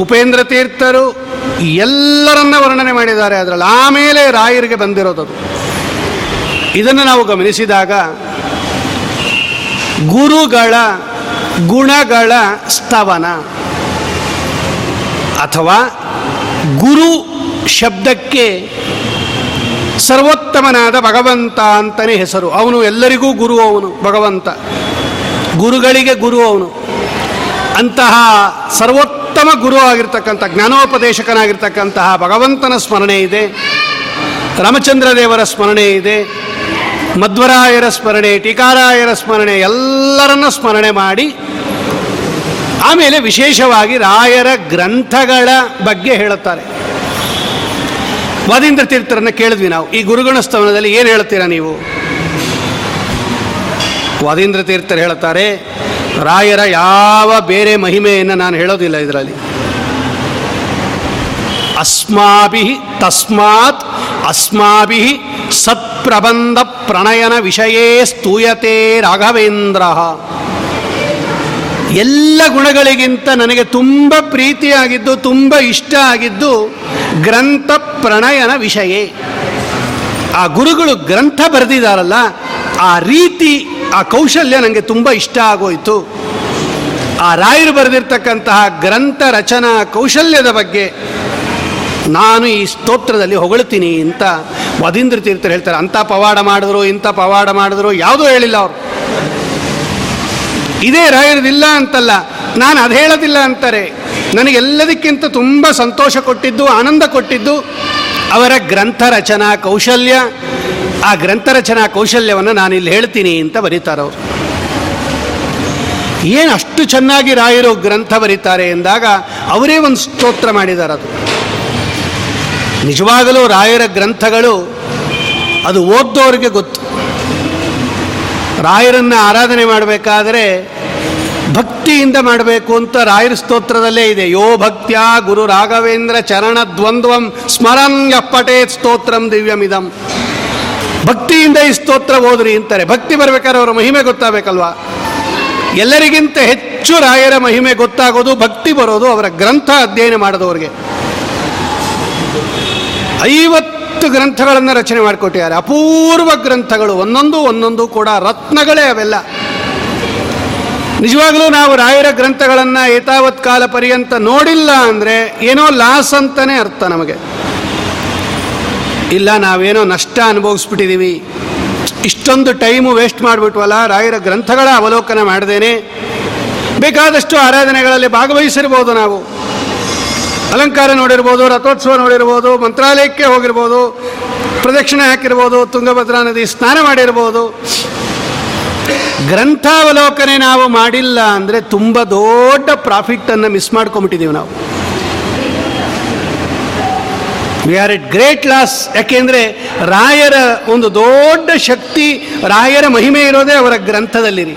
ಉಪೇಂದ್ರ ತೀರ್ಥರು ಎಲ್ಲರನ್ನ ವರ್ಣನೆ ಮಾಡಿದ್ದಾರೆ ಅದರಲ್ಲಿ ಆಮೇಲೆ ರಾಯರಿಗೆ ಬಂದಿರೋದದು ಇದನ್ನು ನಾವು ಗಮನಿಸಿದಾಗ ಗುರುಗಳ ಗುಣಗಳ ಸ್ತವನ ಅಥವಾ ಗುರು ಶಬ್ದಕ್ಕೆ ಸರ್ವೋತ್ತಮನಾದ ಭಗವಂತ ಅಂತಲೇ ಹೆಸರು. ಅವನು ಎಲ್ಲರಿಗೂ ಗುರು ಅವನು, ಭಗವಂತ. ಗುರುಗಳಿಗೆ ಗುರು ಅವನು. ಅಂತಹ ಸರ್ವೋತ್ತಮ ಗುರು ಆಗಿರ್ತಕ್ಕಂಥ ಜ್ಞಾನೋಪದೇಶಕನಾಗಿರ್ತಕ್ಕಂತಹ ಭಗವಂತನ ಸ್ಮರಣೆ ಇದೆ. ರಾಮಚಂದ್ರ ದೇವರ ಸ್ಮರಣೆ ಇದೆ. ಮಧ್ವರಾಯರ ಸ್ಮರಣೆ, ಟೀಕಾರಾಯರ ಸ್ಮರಣೆ, ಎಲ್ಲರನ್ನ ಸ್ಮರಣೆ ಮಾಡಿ, ಆಮೇಲೆ ವಿಶೇಷವಾಗಿ ರಾಯರ ಗ್ರಂಥಗಳ ಬಗ್ಗೆ ಹೇಳುತ್ತಾರೆ. ವಾದೀಂದ್ರ ತೀರ್ಥರನ್ನು ಕೇಳಿದ್ವಿ ನಾವು. ಈ ಗುರುಗಣ ಸ್ತವನದಲ್ಲಿ ಏನು ಹೇಳ್ತೀರಾ ನೀವು? ವಾದೀಂದ್ರ ತೀರ್ಥರು ಹೇಳ್ತಾರೆ ರಾಯರ ಯಾವ ಬೇರೆ ಮಹಿಮೆಯನ್ನು ನಾನು ಹೇಳೋದಿಲ್ಲ ಇದರಲ್ಲಿ. ಅಸ್ಮಾಭಿ ತಸ್ಮಾತ್ ಅಸ್ಮಾಭಿ ಸತ್ಪ್ರಬಂಧ ಪ್ರಣಯನ ವಿಷಯೇ ಸ್ತೂಯತೆ ರಾಘವೇಂದ್ರ. ಎಲ್ಲ ಗುಣಗಳಿಗಿಂತ ನನಗೆ ತುಂಬ ಪ್ರೀತಿಯಾಗಿದ್ದು, ತುಂಬ ಇಷ್ಟ ಆಗಿದ್ದು ಗ್ರಂಥ ಪ್ರಣಯನ ವಿಷಯ. ಆ ಗುರುಗಳು ಗ್ರಂಥ ಬರೆದಿದ್ದಾರಲ್ಲ, ಆ ರೀತಿ ಆ ಕೌಶಲ್ಯ ನನಗೆ ತುಂಬ ಇಷ್ಟ ಆಗೋಯಿತು. ಆ ರಾಯರು ಬರೆದಿರ್ತಕ್ಕಂತಹ ಗ್ರಂಥ ರಚನಾ ಕೌಶಲ್ಯದ ಬಗ್ಗೆ ನಾನು ಈ ಸ್ತೋತ್ರದಲ್ಲಿ ಹೊಗಳ್ತೀನಿ ಅಂತ ವದೀಂದ್ರ ತೀರ್ಥರು ಹೇಳ್ತಾರೆ. ಅಂಥ ಪವಾಡ ಮಾಡಿದ್ರು, ಇಂಥ ಪವಾಡ ಮಾಡಿದ್ರು, ಯಾವುದೂ ಹೇಳಿಲ್ಲ ಅವರು. ಇದೇ ರಾಯರದಿಲ್ಲ ಅಂತಲ್ಲ, ನಾನು ಅದು ಹೇಳೋದಿಲ್ಲ ಅಂತಾರೆ. ನನಗೆಲ್ಲದಕ್ಕಿಂತ ತುಂಬ ಸಂತೋಷ ಕೊಟ್ಟಿದ್ದು, ಆನಂದ ಕೊಟ್ಟಿದ್ದು ಅವರ ಗ್ರಂಥ ರಚನಾ ಕೌಶಲ್ಯ ಆ ಗ್ರಂಥ ರಚನಾ ಕೌಶಲ್ಯವನ್ನು ನಾನು ಇಲ್ಲಿ ಹೇಳ್ತೀನಿ ಅಂತ ಬರೀತಾರೆ ಅವರು. ಏನು ಅಷ್ಟು ಚೆನ್ನಾಗಿ ರಾಯರು ಗ್ರಂಥ ಬರೀತಾರೆ ಎಂದಾಗ ಅವರೇ ಒಂದು ಸ್ತೋತ್ರ ಮಾಡಿದ್ದಾರೆ ಅದು. ನಿಜವಾಗಲೂ ರಾಯರ ಗ್ರಂಥಗಳು ಅದು ಓದ್ದೋರಿಗೆ ಗೊತ್ತು. ರಾಯರನ್ನು ಆರಾಧನೆ ಮಾಡಬೇಕಾದರೆ ಭಕ್ತಿಯಿಂದ ಮಾಡಬೇಕು ಅಂತ ರಾಯರ ಸ್ತೋತ್ರದಲ್ಲೇ ಇದೆ. ಯೋ ಭಕ್ತ್ಯ ಗುರು ರಾಘವೇಂದ್ರ ಚರಣ ದ್ವಂದ್ವಂ ಯಪ್ಪಟೇ ಸ್ತೋತ್ರಂ ದಿವ್ಯಮಿದಂ. ಭಕ್ತಿಯಿಂದ ಈ ಸ್ತೋತ್ರ ಓದ್ರಿ ಅಂತಾರೆ. ಭಕ್ತಿ ಬರ್ಬೇಕಾದ್ರೆ ಅವರ ಮಹಿಮೆ ಗೊತ್ತಾಗಬೇಕಲ್ವಾ? ಎಲ್ಲರಿಗಿಂತ ಹೆಚ್ಚು ರಾಯರ ಮಹಿಮೆ ಗೊತ್ತಾಗೋದು, ಭಕ್ತಿ ಬರೋದು ಅವರ ಗ್ರಂಥ ಅಧ್ಯಯನ ಮಾಡಿದವರಿಗೆ. ಐವತ್ತು ಗ್ರಂಥಗಳನ್ನು ರಚನೆ ಮಾಡಿಕೊಟ್ಟಿದ್ದಾರೆ. ಅಪೂರ್ವ ಗ್ರಂಥಗಳು, ಒಂದೊಂದು ಒಂದೊಂದು ಕೂಡ ರತ್ನಗಳೇ ಅವೆಲ್ಲ. ನಿಜವಾಗಲೂ ನಾವು ರಾಯರ ಗ್ರಂಥಗಳನ್ನು ಏತಾವತ್ ಕಾಲ ಪರ್ಯಂತ ನೋಡಿಲ್ಲ ಅಂದರೆ ಏನೋ ಲಾಸ್ ಅಂತಲೇ ಅರ್ಥ ನಮಗೆ. ಇಲ್ಲ, ನಾವೇನೋ ನಷ್ಟ ಅನುಭವಿಸ್ಬಿಟ್ಟಿದ್ದೀವಿ ಇಷ್ಟೊಂದು ಟೈಮು ವೇಸ್ಟ್ ಮಾಡಿಬಿಟ್ವಲ್ಲ, ರಾಯರ ಗ್ರಂಥಗಳ ಅವಲೋಕನ ಮಾಡ್ದೇನೆ. ಬೇಕಾದಷ್ಟು ಆರಾಧನೆಗಳಲ್ಲಿ ಭಾಗವಹಿಸಿರ್ಬೋದು ನಾವು. ಅಲಂಕಾರ ನೋಡಿರ್ಬೋದು, ರಥೋತ್ಸವ ನೋಡಿರ್ಬೋದು, ಮಂತ್ರಾಲಯಕ್ಕೆ ಹೋಗಿರ್ಬೋದು, ಪ್ರದಕ್ಷಿಣೆ ಹಾಕಿರ್ಬೋದು, ತುಂಗಭದ್ರಾ ನದಿ ಸ್ನಾನ ಮಾಡಿರ್ಬೋದು. ಗ್ರಂಥಾವಲೋಕನೆ ನಾವು ಮಾಡಿಲ್ಲ ಅಂದರೆ ತುಂಬ ದೊಡ್ಡ ಪ್ರಾಫಿಟ್ಟನ್ನು ಮಿಸ್ ಮಾಡ್ಕೊಂಬಿಟ್ಟಿದ್ದೀವಿ ನಾವು. We are it great loss ಯಾಕೆಂದರೆ ರಾಯರ ಒಂದು ದೊಡ್ಡ ಶಕ್ತಿ ರಾಯರ ಮಹಿಮೆ ಇರೋದೇ ಅವರ ಗ್ರಂಥದಲ್ಲಿರಿ.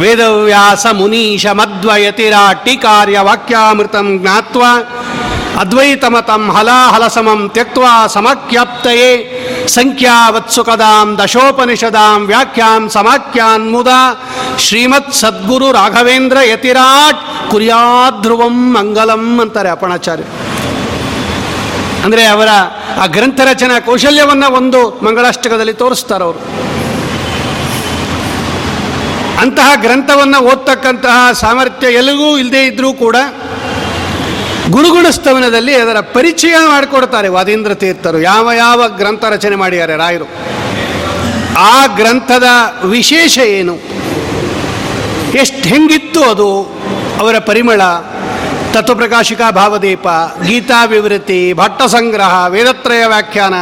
ವೇದವ್ಯಾಸ ಮುನೀಶ ಮಧ್ವಯತಿರಾ ಟೀಕಾರ್ಯ ವಾಕ್ಯಾಮೃತಂ ಜ್ಞಾತ್ವ ಅದ್ವೈತಮತಂ ಹಲಾಹಲಸಮಂ ತ್ಯಕ್ತ ಸಮಕ್ಯಾಪ್ತಯೇ ಸಂಖ್ಯಾವತ್ಸುಕದಾಂ ದಶೋಪನಿಷದಾಂ ವ್ಯಾಖ್ಯಾಂ ಸಮಾಖ್ಯಾನ್ ಮುದ ಶ್ರೀಮತ್ ಸದ್ಗುರು ರಾಘವೇಂದ್ರ ಯತಿರಾಟ್ ಕುರ್ಯಾಧ್ರುವಂ ಮಂಗಲಂ ಅಂತಾರೆ ಅಪಣಾಚಾರ್ಯ. ಅಂದರೆ ಅವರ ಆ ಗ್ರಂಥ ರಚನಾ ಕೌಶಲ್ಯವನ್ನು ಒಂದು ಮಂಗಳಾಷ್ಟಕದಲ್ಲಿ ತೋರಿಸ್ತಾರೆ ಅವರು. ಅಂತಹ ಗ್ರಂಥವನ್ನು ಓದ್ತಕ್ಕಂತಹ ಸಾಮರ್ಥ್ಯ ಎಲ್ಲಿಗೂ ಇಲ್ಲದೇ ಇದ್ದರೂ ಕೂಡ ಗುರುಗುಣಸ್ತವನದಲ್ಲಿ ಅದರ ಪರಿಚಯ ಮಾಡಿಕೊಡ್ತಾರೆ ವಾದೀಂದ್ರ ತೀರ್ಥರು. ಯಾವ ಯಾವ ಗ್ರಂಥ ರಚನೆ ಮಾಡಿದ್ದಾರೆ ರಾಯರು? ಆ ಗ್ರಂಥದ ವಿಶೇಷ ಏನು? ಎಷ್ಟು ಹೆಂಗಿತ್ತು ಅದು? ಅವರ ಪರಿಮಳ? ತತ್ವಪ್ರಕಾಶಿಕಾ ಭಾವದೀಪ ಗೀತಾ ವಿವೃತಿ ಭಟ್ಟ ಸಂಗ್ರಹ ವೇದತ್ರಯ ವ್ಯಾಖ್ಯಾನ,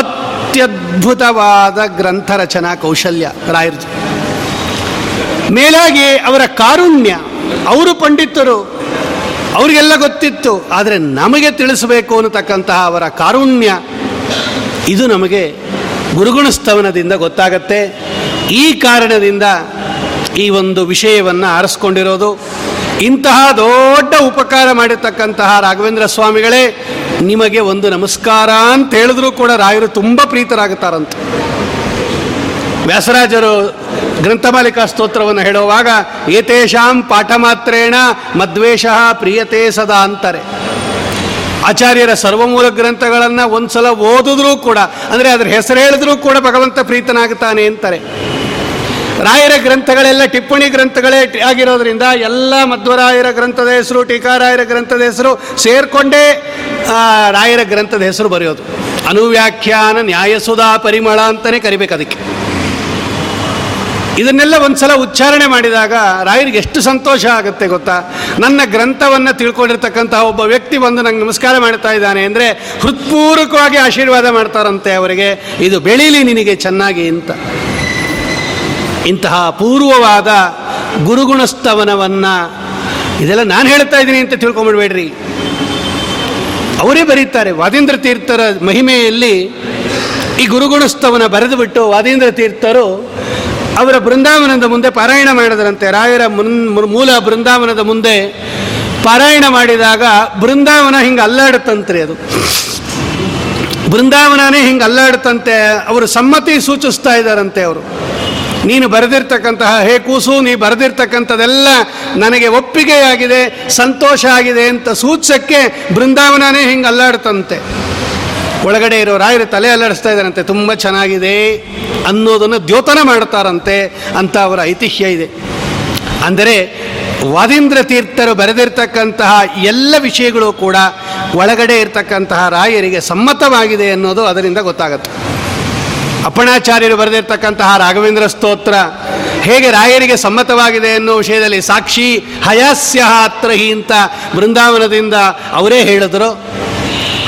ಅತ್ಯದ್ಭುತವಾದ ಗ್ರಂಥ ರಚನಾ ಕೌಶಲ್ಯ ರಾಯರ್ಜಿ ಮೇಲಾಗಿ ಅವರ ಕಾರುಣ್ಯ, ಅವರು ಪಂಡಿತರು, ಅವರಿಗೆಲ್ಲ ಗೊತ್ತಿತ್ತು, ಆದರೆ ನಮಗೆ ತಿಳಿಸಬೇಕು ಅನ್ನತಕ್ಕಂತಹ ಅವರ ಕಾರುಣ್ಯ, ಇದು ನಮಗೆ ಗುರುಗುಣಸ್ತವನದಿಂದ ಗೊತ್ತಾಗತ್ತೆ. ಈ ಕಾರಣದಿಂದ ಈ ಒಂದು ವಿಷಯವನ್ನು ಆರಿಸ್ಕೊಂಡಿರೋದು ಇಂತಹ ದೊಡ್ಡ ಉಪಕಾರ ಮಾಡಿರ್ತಕ್ಕಂತಹ ರಾಘವೇಂದ್ರ ಸ್ವಾಮಿಗಳೇ, ನಿಮಗೆ ಒಂದು ನಮಸ್ಕಾರ ಅಂತ ಹೇಳಿದ್ರು ಕೂಡ ರಾಯರು ತುಂಬ ಪ್ರೀತರಾಗುತ್ತಾರಂತ. ವ್ಯಾಸರಾಜರು ಗ್ರಂಥಮಾಲಿಕಾ ಸ್ತೋತ್ರವನ್ನು ಹೇಳುವಾಗ, ಏತೇಷಾಂ ಪಾಠ ಮಾತ್ರೇಣ ಮದ್ವೇಷ ಪ್ರಿಯತೆ ಸದಾ ಅಂತಾರೆ. ಆಚಾರ್ಯರ ಸರ್ವಮೂಲ ಗ್ರಂಥಗಳನ್ನು ಒಂದ್ಸಲ ಓದಿದ್ರೂ ಕೂಡ, ಅಂದರೆ ಅದರ ಹೆಸರು ಹೇಳಿದ್ರೂ ಕೂಡ ಭಗವಂತ ಪ್ರೀತನಾಗುತ್ತಾನೆ ಅಂತಾರೆ. ರಾಯರ ಗ್ರಂಥಗಳೆಲ್ಲ ಟಿಪ್ಪಣಿ ಗ್ರಂಥಗಳೇ ಆಗಿರೋದ್ರಿಂದ ಎಲ್ಲ ಮಧ್ವರಾಯರ ಗ್ರಂಥದ ಹೆಸರು, ಟೀಕಾರಾಯರ ಗ್ರಂಥದ ಹೆಸರು ಸೇರ್ಕೊಂಡೇ ರಾಯರ ಗ್ರಂಥದ ಹೆಸರು ಬರೆಯೋದು. ಅನುವ್ಯಾಖ್ಯಾನ ನ್ಯಾಯಸುಧಾ ಪರಿಮಳ ಅಂತಲೇ ಕರಿಬೇಕು ಅದಕ್ಕೆ. ಇದನ್ನೆಲ್ಲ ಒಂದ್ಸಲ ಉಚ್ಚಾರಣೆ ಮಾಡಿದಾಗ ರಾಯರಿಗೆ ಎಷ್ಟು ಸಂತೋಷ ಆಗುತ್ತೆ ಗೊತ್ತಾ? ನನ್ನ ಗ್ರಂಥವನ್ನು ತಿಳ್ಕೊಂಡಿರ್ತಕ್ಕಂಥ ಒಬ್ಬ ವ್ಯಕ್ತಿ ಬಂದು ನಂಗೆ ನಮಸ್ಕಾರ ಮಾಡ್ತಾ ಇದ್ದಾನೆ ಅಂದರೆ ಹೃತ್ಪೂರ್ವಕವಾಗಿ ಆಶೀರ್ವಾದ ಮಾಡ್ತಾರಂತೆ ಅವರಿಗೆ. ಇದು ಬೆಳೀಲಿ ನಿನಗೆ ಚೆನ್ನಾಗಿ ಅಂತ. ಇಂತಹ ಅಪೂರ್ವವಾದ ಗುರುಗುಣಸ್ತವನವನ್ನು ಇದೆಲ್ಲ ನಾನು ಹೇಳ್ತಾ ಇದ್ದೀನಿ ಅಂತ ತಿಳ್ಕೊಂಬಿಡ್ಬೇಡ್ರಿ. ಅವರೇ ಬರೀತಾರೆ, ವಾದೇಂದ್ರ ತೀರ್ಥರ ಮಹಿಮೆಯಲ್ಲಿ ಈ ಗುರುಗುಣಸ್ತವನ ಬರೆದು ಬಿಟ್ಟು ವಾದೇಂದ್ರ ತೀರ್ಥರು ಅವರ ಬೃಂದಾವನದ ಮುಂದೆ ಪಾರಾಯಣ ಮಾಡಿದರಂತೆ. ರಾಯರ ಮೂಲ ಬೃಂದಾವನದ ಮುಂದೆ ಪಾರಾಯಣ ಮಾಡಿದಾಗ ಬೃಂದಾವನ ಹಿಂಗೆ ಅಲ್ಲಾಡುತ್ತಂತ್ರಿ ಅದು. ಬೃಂದಾವನನೇ ಹಿಂಗೆ ಅಲ್ಲಾಡುತ್ತಂತೆ, ಅವರು ಸಮ್ಮತಿ ಸೂಚಿಸ್ತಾ ಇದ್ದಾರಂತೆ ಅವರು. ನೀನು ಬರೆದಿರ್ತಕ್ಕಂತಹ, ಹೇ ಕೂಸು, ನೀ ಬರೆದಿರ್ತಕ್ಕಂಥದ್ದೆಲ್ಲ ನನಗೆ ಒಪ್ಪಿಗೆಯಾಗಿದೆ, ಸಂತೋಷ ಆಗಿದೆ ಅಂತ ಸೂಚಕ್ಕೆ ಬೃಂದಾವನನೇ ಹಿಂಗೆ ಅಲ್ಲಾಡ್ತಂತೆ. ಒಳಗಡೆ ಇರೋ ರಾಯರು ತಲೆ ಅಲ್ಲಾಡಿಸ್ತಾ ಇದ್ದಾರಂತೆ, ತುಂಬ ಚೆನ್ನಾಗಿದೆ ಅನ್ನೋದನ್ನು ದ್ಯೋತನ ಮಾಡ್ತಾರಂತೆ ಅಂತ ಅವರ ಐತಿಹ್ಯ ಇದೆ. ಅಂದರೆ ವಾದೀಂದ್ರ ತೀರ್ಥರು ಬರೆದಿರ್ತಕ್ಕಂತಹ ಎಲ್ಲ ವಿಷಯಗಳು ಕೂಡ ಒಳಗಡೆ ಇರತಕ್ಕಂತಹ ರಾಯರಿಗೆ ಸಮ್ಮತವಾಗಿದೆ ಅನ್ನೋದು ಅದರಿಂದ ಗೊತ್ತಾಗುತ್ತೆ. ಅಪ್ಪಣಾಚಾರ್ಯರು ಬರೆದಿರ್ತಕ್ಕಂತಹ ರಾಘವೇಂದ್ರ ಸ್ತೋತ್ರ ಹೇಗೆ ರಾಯರಿಗೆ ಸಮ್ಮತವಾಗಿದೆ ಎನ್ನುವ ವಿಷಯದಲ್ಲಿ ಸಾಕ್ಷಿ ಹಯಾಸ್ಯ ಅತ್ರಹಿ ಅಂತ ಬೃಂದಾವನದಿಂದ ಅವರೇ ಹೇಳಿದರು.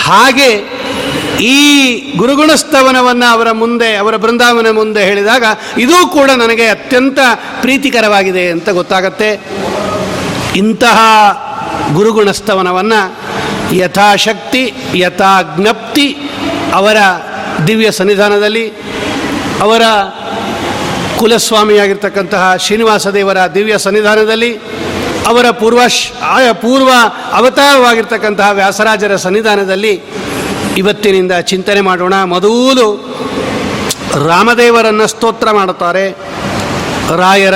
ಹಾಗೆ ಈ ಗುರುಗುಣಸ್ತವನವನ್ನು ಅವರ ಮುಂದೆ, ಅವರ ಬೃಂದಾವನ ಮುಂದೆ ಹೇಳಿದಾಗ ಇದೂ ಕೂಡ ನನಗೆ ಅತ್ಯಂತ ಪ್ರೀತಿಕರವಾಗಿದೆ ಅಂತ ಗೊತ್ತಾಗತ್ತೆ. ಇಂತಹ ಗುರುಗುಣಸ್ತವನವನ್ನು ಯಥಾಶಕ್ತಿ, ಯಥಾಜ್ಞಪ್ತಿ ಅವರ ದಿವ್ಯ ಸನ್ನಿಧಾನದಲ್ಲಿ ಅವರ ಕುಲಸ್ವಾಮಿಯಾಗಿರ್ತಕ್ಕಂತಹ ಶ್ರೀನಿವಾಸ ದೇವರ ದಿವ್ಯ ಸನ್ನಿಧಾನದಲ್ಲಿ ಅವರ ಪೂರ್ವ ಆಯ ಪೂರ್ವ ಅವತಾರವಾಗಿರ್ತಕ್ಕಂತಹ ವ್ಯಾಸರಾಜರ ಸನ್ನಿಧಾನದಲ್ಲಿ ಇವತ್ತಿನಿಂದ ಚಿಂತನೆ ಮಾಡೋಣ. ಮೊದಲು ರಾಮದೇವರನ್ನು ಸ್ತೋತ್ರ ಮಾಡುತ್ತಾರೆ. ರಾಯರ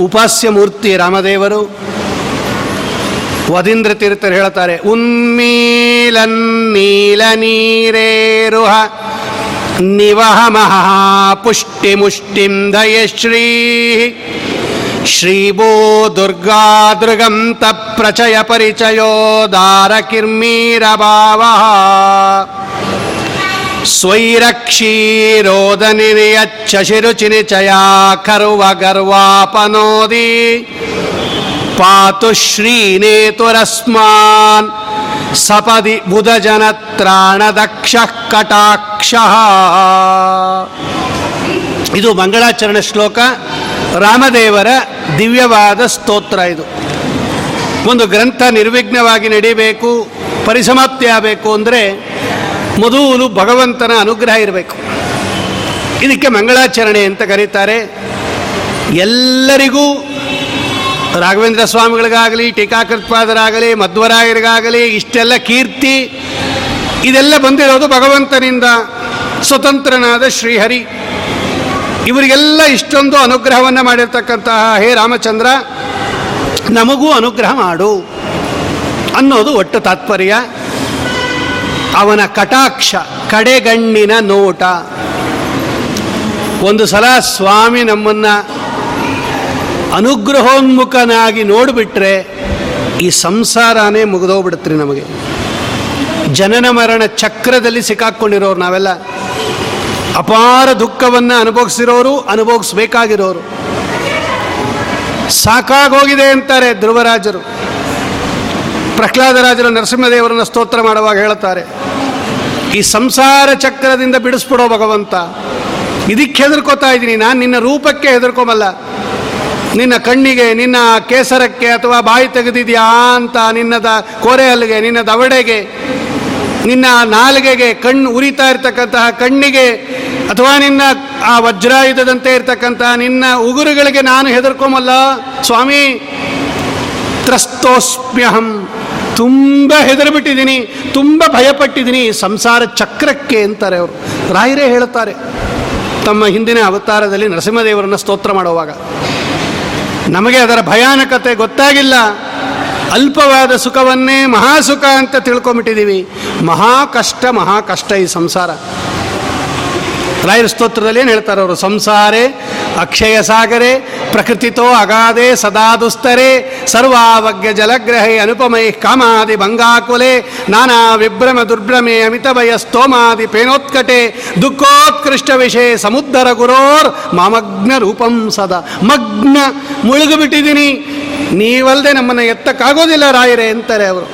ಉಪಾಸ್ಯ ಮೂರ್ತಿ ರಾಮದೇವರು. ವದೀಂದ್ರ ತೀರ್ಥರು ಹೇಳ್ತಾರೆ, ಉನ್ಮೀಲನ್ ನೀಲ ನೀರೇರುಹ ನಿವಹಮಃ ಪುಷ್ಟಿಮುಷ್ಟಿಂ ದಯಶ್ರೀ ಶ್ರೀಭೂ ದುರ್ಗಾ ದೃಗಂತ ಪ್ರಚಯ ಪರಿಚಯೋ ದಾರಕಿರ್ಮೀರಭಾವ ಸ್ವೈರಕ್ಷೀರೋದನಿರ್ಯಚ್ಛಿರುಚಿನಿಚಯಾ ಕರ್ವ ಗರ್ವಾಪನೋದಿ ಪಾತು ಶ್ರೀನೇತುರಸ್ಮಾನ್ ಸಪದಿ ಬುಧಜನತ್ರಾಣದಕ್ಷ ಕಟಾಕ್ಷ ಇದು ಮಂಗಳಾಚರಣೆ ಶ್ಲೋಕ. ರಾಮದೇವರ ದಿವ್ಯವಾದ ಸ್ತೋತ್ರ ಇದು. ಒಂದು ಗ್ರಂಥ ನಿರ್ವಿಘ್ನವಾಗಿ ನಡೀಬೇಕು, ಪರಿಸಮಾಪ್ತಿ ಆಗಬೇಕು ಅಂದರೆ ಮೊದಲು ಭಗವಂತನ ಅನುಗ್ರಹ ಇರಬೇಕು. ಇದಕ್ಕೆ ಮಂಗಳಾಚರಣೆ ಅಂತ ಕರೀತಾರೆ. ಎಲ್ಲರಿಗೂ ರಾಘವೇಂದ್ರ ಸ್ವಾಮಿಗಳಿಗಾಗಲಿ, ಟೀಕಾಕೃತ್ಪಾದರಾಗಲಿ, ಮಧ್ವರಾಯರಿಗಾಗಲಿ, ಇಷ್ಟೆಲ್ಲ ಕೀರ್ತಿ, ಇದೆಲ್ಲ ಬಂದಿರೋದು ಭಗವಂತನಿಂದ ಸ್ವತಂತ್ರನಾದ ಶ್ರೀಹರಿ. ಇವರಿಗೆಲ್ಲ ಇಷ್ಟೊಂದು ಅನುಗ್ರಹವನ್ನು ಮಾಡಿರ್ತಕ್ಕಂತಹ ಹೇ ರಾಮಚಂದ್ರ, ನಮಗೂ ಅನುಗ್ರಹ ಮಾಡು ಅನ್ನೋದು ಒಟ್ಟು ತಾತ್ಪರ್ಯ. ಅವನ ಕಟಾಕ್ಷ, ಕಡೆಗಣ್ಣಿನ ನೋಟ. ಒಂದು ಸಲ ಸ್ವಾಮಿ ನಮ್ಮನ್ನು ಅನುಗ್ರಹೋನ್ಮುಖನಾಗಿ ನೋಡಿಬಿಟ್ರೆ ಈ ಸಂಸಾರನೇ ಮುಗಿದೋಗ್ಬಿಡುತ್ತೆ ನಮಗೆ. ಜನನ ಮರಣ ಚಕ್ರದಲ್ಲಿ ಸಿಕ್ಕಾಕ್ಕೊಂಡಿರೋರು ನಾವೆಲ್ಲ. ಅಪಾರ ದುಃಖವನ್ನು ಅನುಭವಿಸಿರೋರು, ಅನುಭವಿಸ್ಬೇಕಾಗಿರೋರು. ಸಾಕಾಗೋಗಿದೆ ಅಂತಾರೆ ಧ್ರುವರಾಜರು. ಪ್ರಹ್ಲಾದರಾಜರು ನರಸಿಂಹದೇವರನ್ನು ಸ್ತೋತ್ರ ಮಾಡುವಾಗ ಹೇಳ್ತಾರೆ, ಈ ಸಂಸಾರ ಚಕ್ರದಿಂದ ಬಿಡಿಸ್ಬಿಡೋ ಭಗವಂತ, ಇದಕ್ಕೆ ಹೆದರ್ಕೋತಾ ಇದ್ದೀನಿ, ನಾನು ನಿನ್ನ ರೂಪಕ್ಕೆ ಹೆದರ್ಕೊಂಬಲ್ಲ ನಿನ್ನ ಕಣ್ಣಿಗೆ, ನಿನ್ನ ಕೇಸರಕ್ಕೆ ಅಥವಾ ಬಾಯಿ ತೆಗೆದಿದ್ಯಾ ಅಂತ ನಿನ್ನದ ಕೋರೆ ಹಲ್ಲಿಗೆ ನಿನ್ನ ದವಡೆಗೆ ನಿನ್ನ ನಾಲಿಗೆಗೆ ಕಣ್ಣು ಉರಿತಾ ಇರ್ತಕ್ಕಂತಹ ಕಣ್ಣಿಗೆ ಅಥವಾ ನಿನ್ನ ಆ ವಜ್ರಾಯುಧದಂತೆ ಇರ್ತಕ್ಕಂತಹ ನಿನ್ನ ಉಗುರುಗಳಿಗೆ ನಾನು ಹೆದರ್ಕೊಂಬಲ್ಲ. ಸ್ವಾಮಿ, ತ್ರಸ್ತೋಸ್ಮ್ಯಹಂ. ತುಂಬ ಹೆದರ್ಬಿಟ್ಟಿದ್ದೀನಿ, ತುಂಬ ಭಯಪಟ್ಟಿದ್ದೀನಿ. ಸಂಸಾರ ಚಕ್ರಕ್ಕೆ ಅಂತಾರೆ ಅವರು. ರಾಯರೇ ಹೇಳುತ್ತಾರೆ, ತಮ್ಮ ಹಿಂದಿನ ಅವತಾರದಲ್ಲಿ ನರಸಿಂಹದೇವರನ್ನು ಸ್ತೋತ್ರ ಮಾಡುವಾಗ. ನಮಗೆ ಅದರ ಭಯಾನಕತೆ ಗೊತ್ತಾಗಿಲ್ಲ. ಅಲ್ಪವಾದ ಸುಖವನ್ನೇ ಮಹಾಸುಖ ಅಂತ ತಿಳ್ಕೊಂಬಿಟ್ಟಿದ್ದೀವಿ ಮಹಾ ಕಷ್ಟ ಮಹಾ ಕಷ್ಟ ಈ ಸಂಸಾರ. ರಾಯರ ಸ್ತೋತ್ರದಲ್ಲಿ ಏನು ಹೇಳ್ತಾರೆ ಅವರು? ಸಂಸಾರೇ ಅಕ್ಷಯ ಸಾಗರೆ ಪ್ರಕೃತಿತೋ ಅಗಾಧೆ, ಸದಾ ದುಸ್ತರೆ, ಸರ್ವಾವಗ್ಯ ಜಲಗ್ರಹೇ ಅನುಪಮೈ, ಕಾಮಾದಿ ಭಂಗಾಕುಲೆ ನಾನಾ ವಿಭ್ರಮ ದುರ್ಭ್ರಮೆ ಅಮಿತ ಭಯ ಸ್ತೋಮಾದಿ ಪೇನೋತ್ಕಟೆ ದುಃಖೋತ್ಕೃಷ್ಟ ವಿಷಯ ಸಮುದ್ರ ಗುರೋರ್, ಮಾಮಗ್ನ ರೂಪಂ ಸದಾ. ಮಗ್ನ ಮುಳುಗಿಬಿಟ್ಟಿದ್ದೀನಿ. ನೀವಲ್ಲದೆ ನಮ್ಮನ್ನು ಎತ್ತಕ್ಕಾಗೋದಿಲ್ಲ ರಾಯರೇ ಅಂತಾರೆ ಅವರು.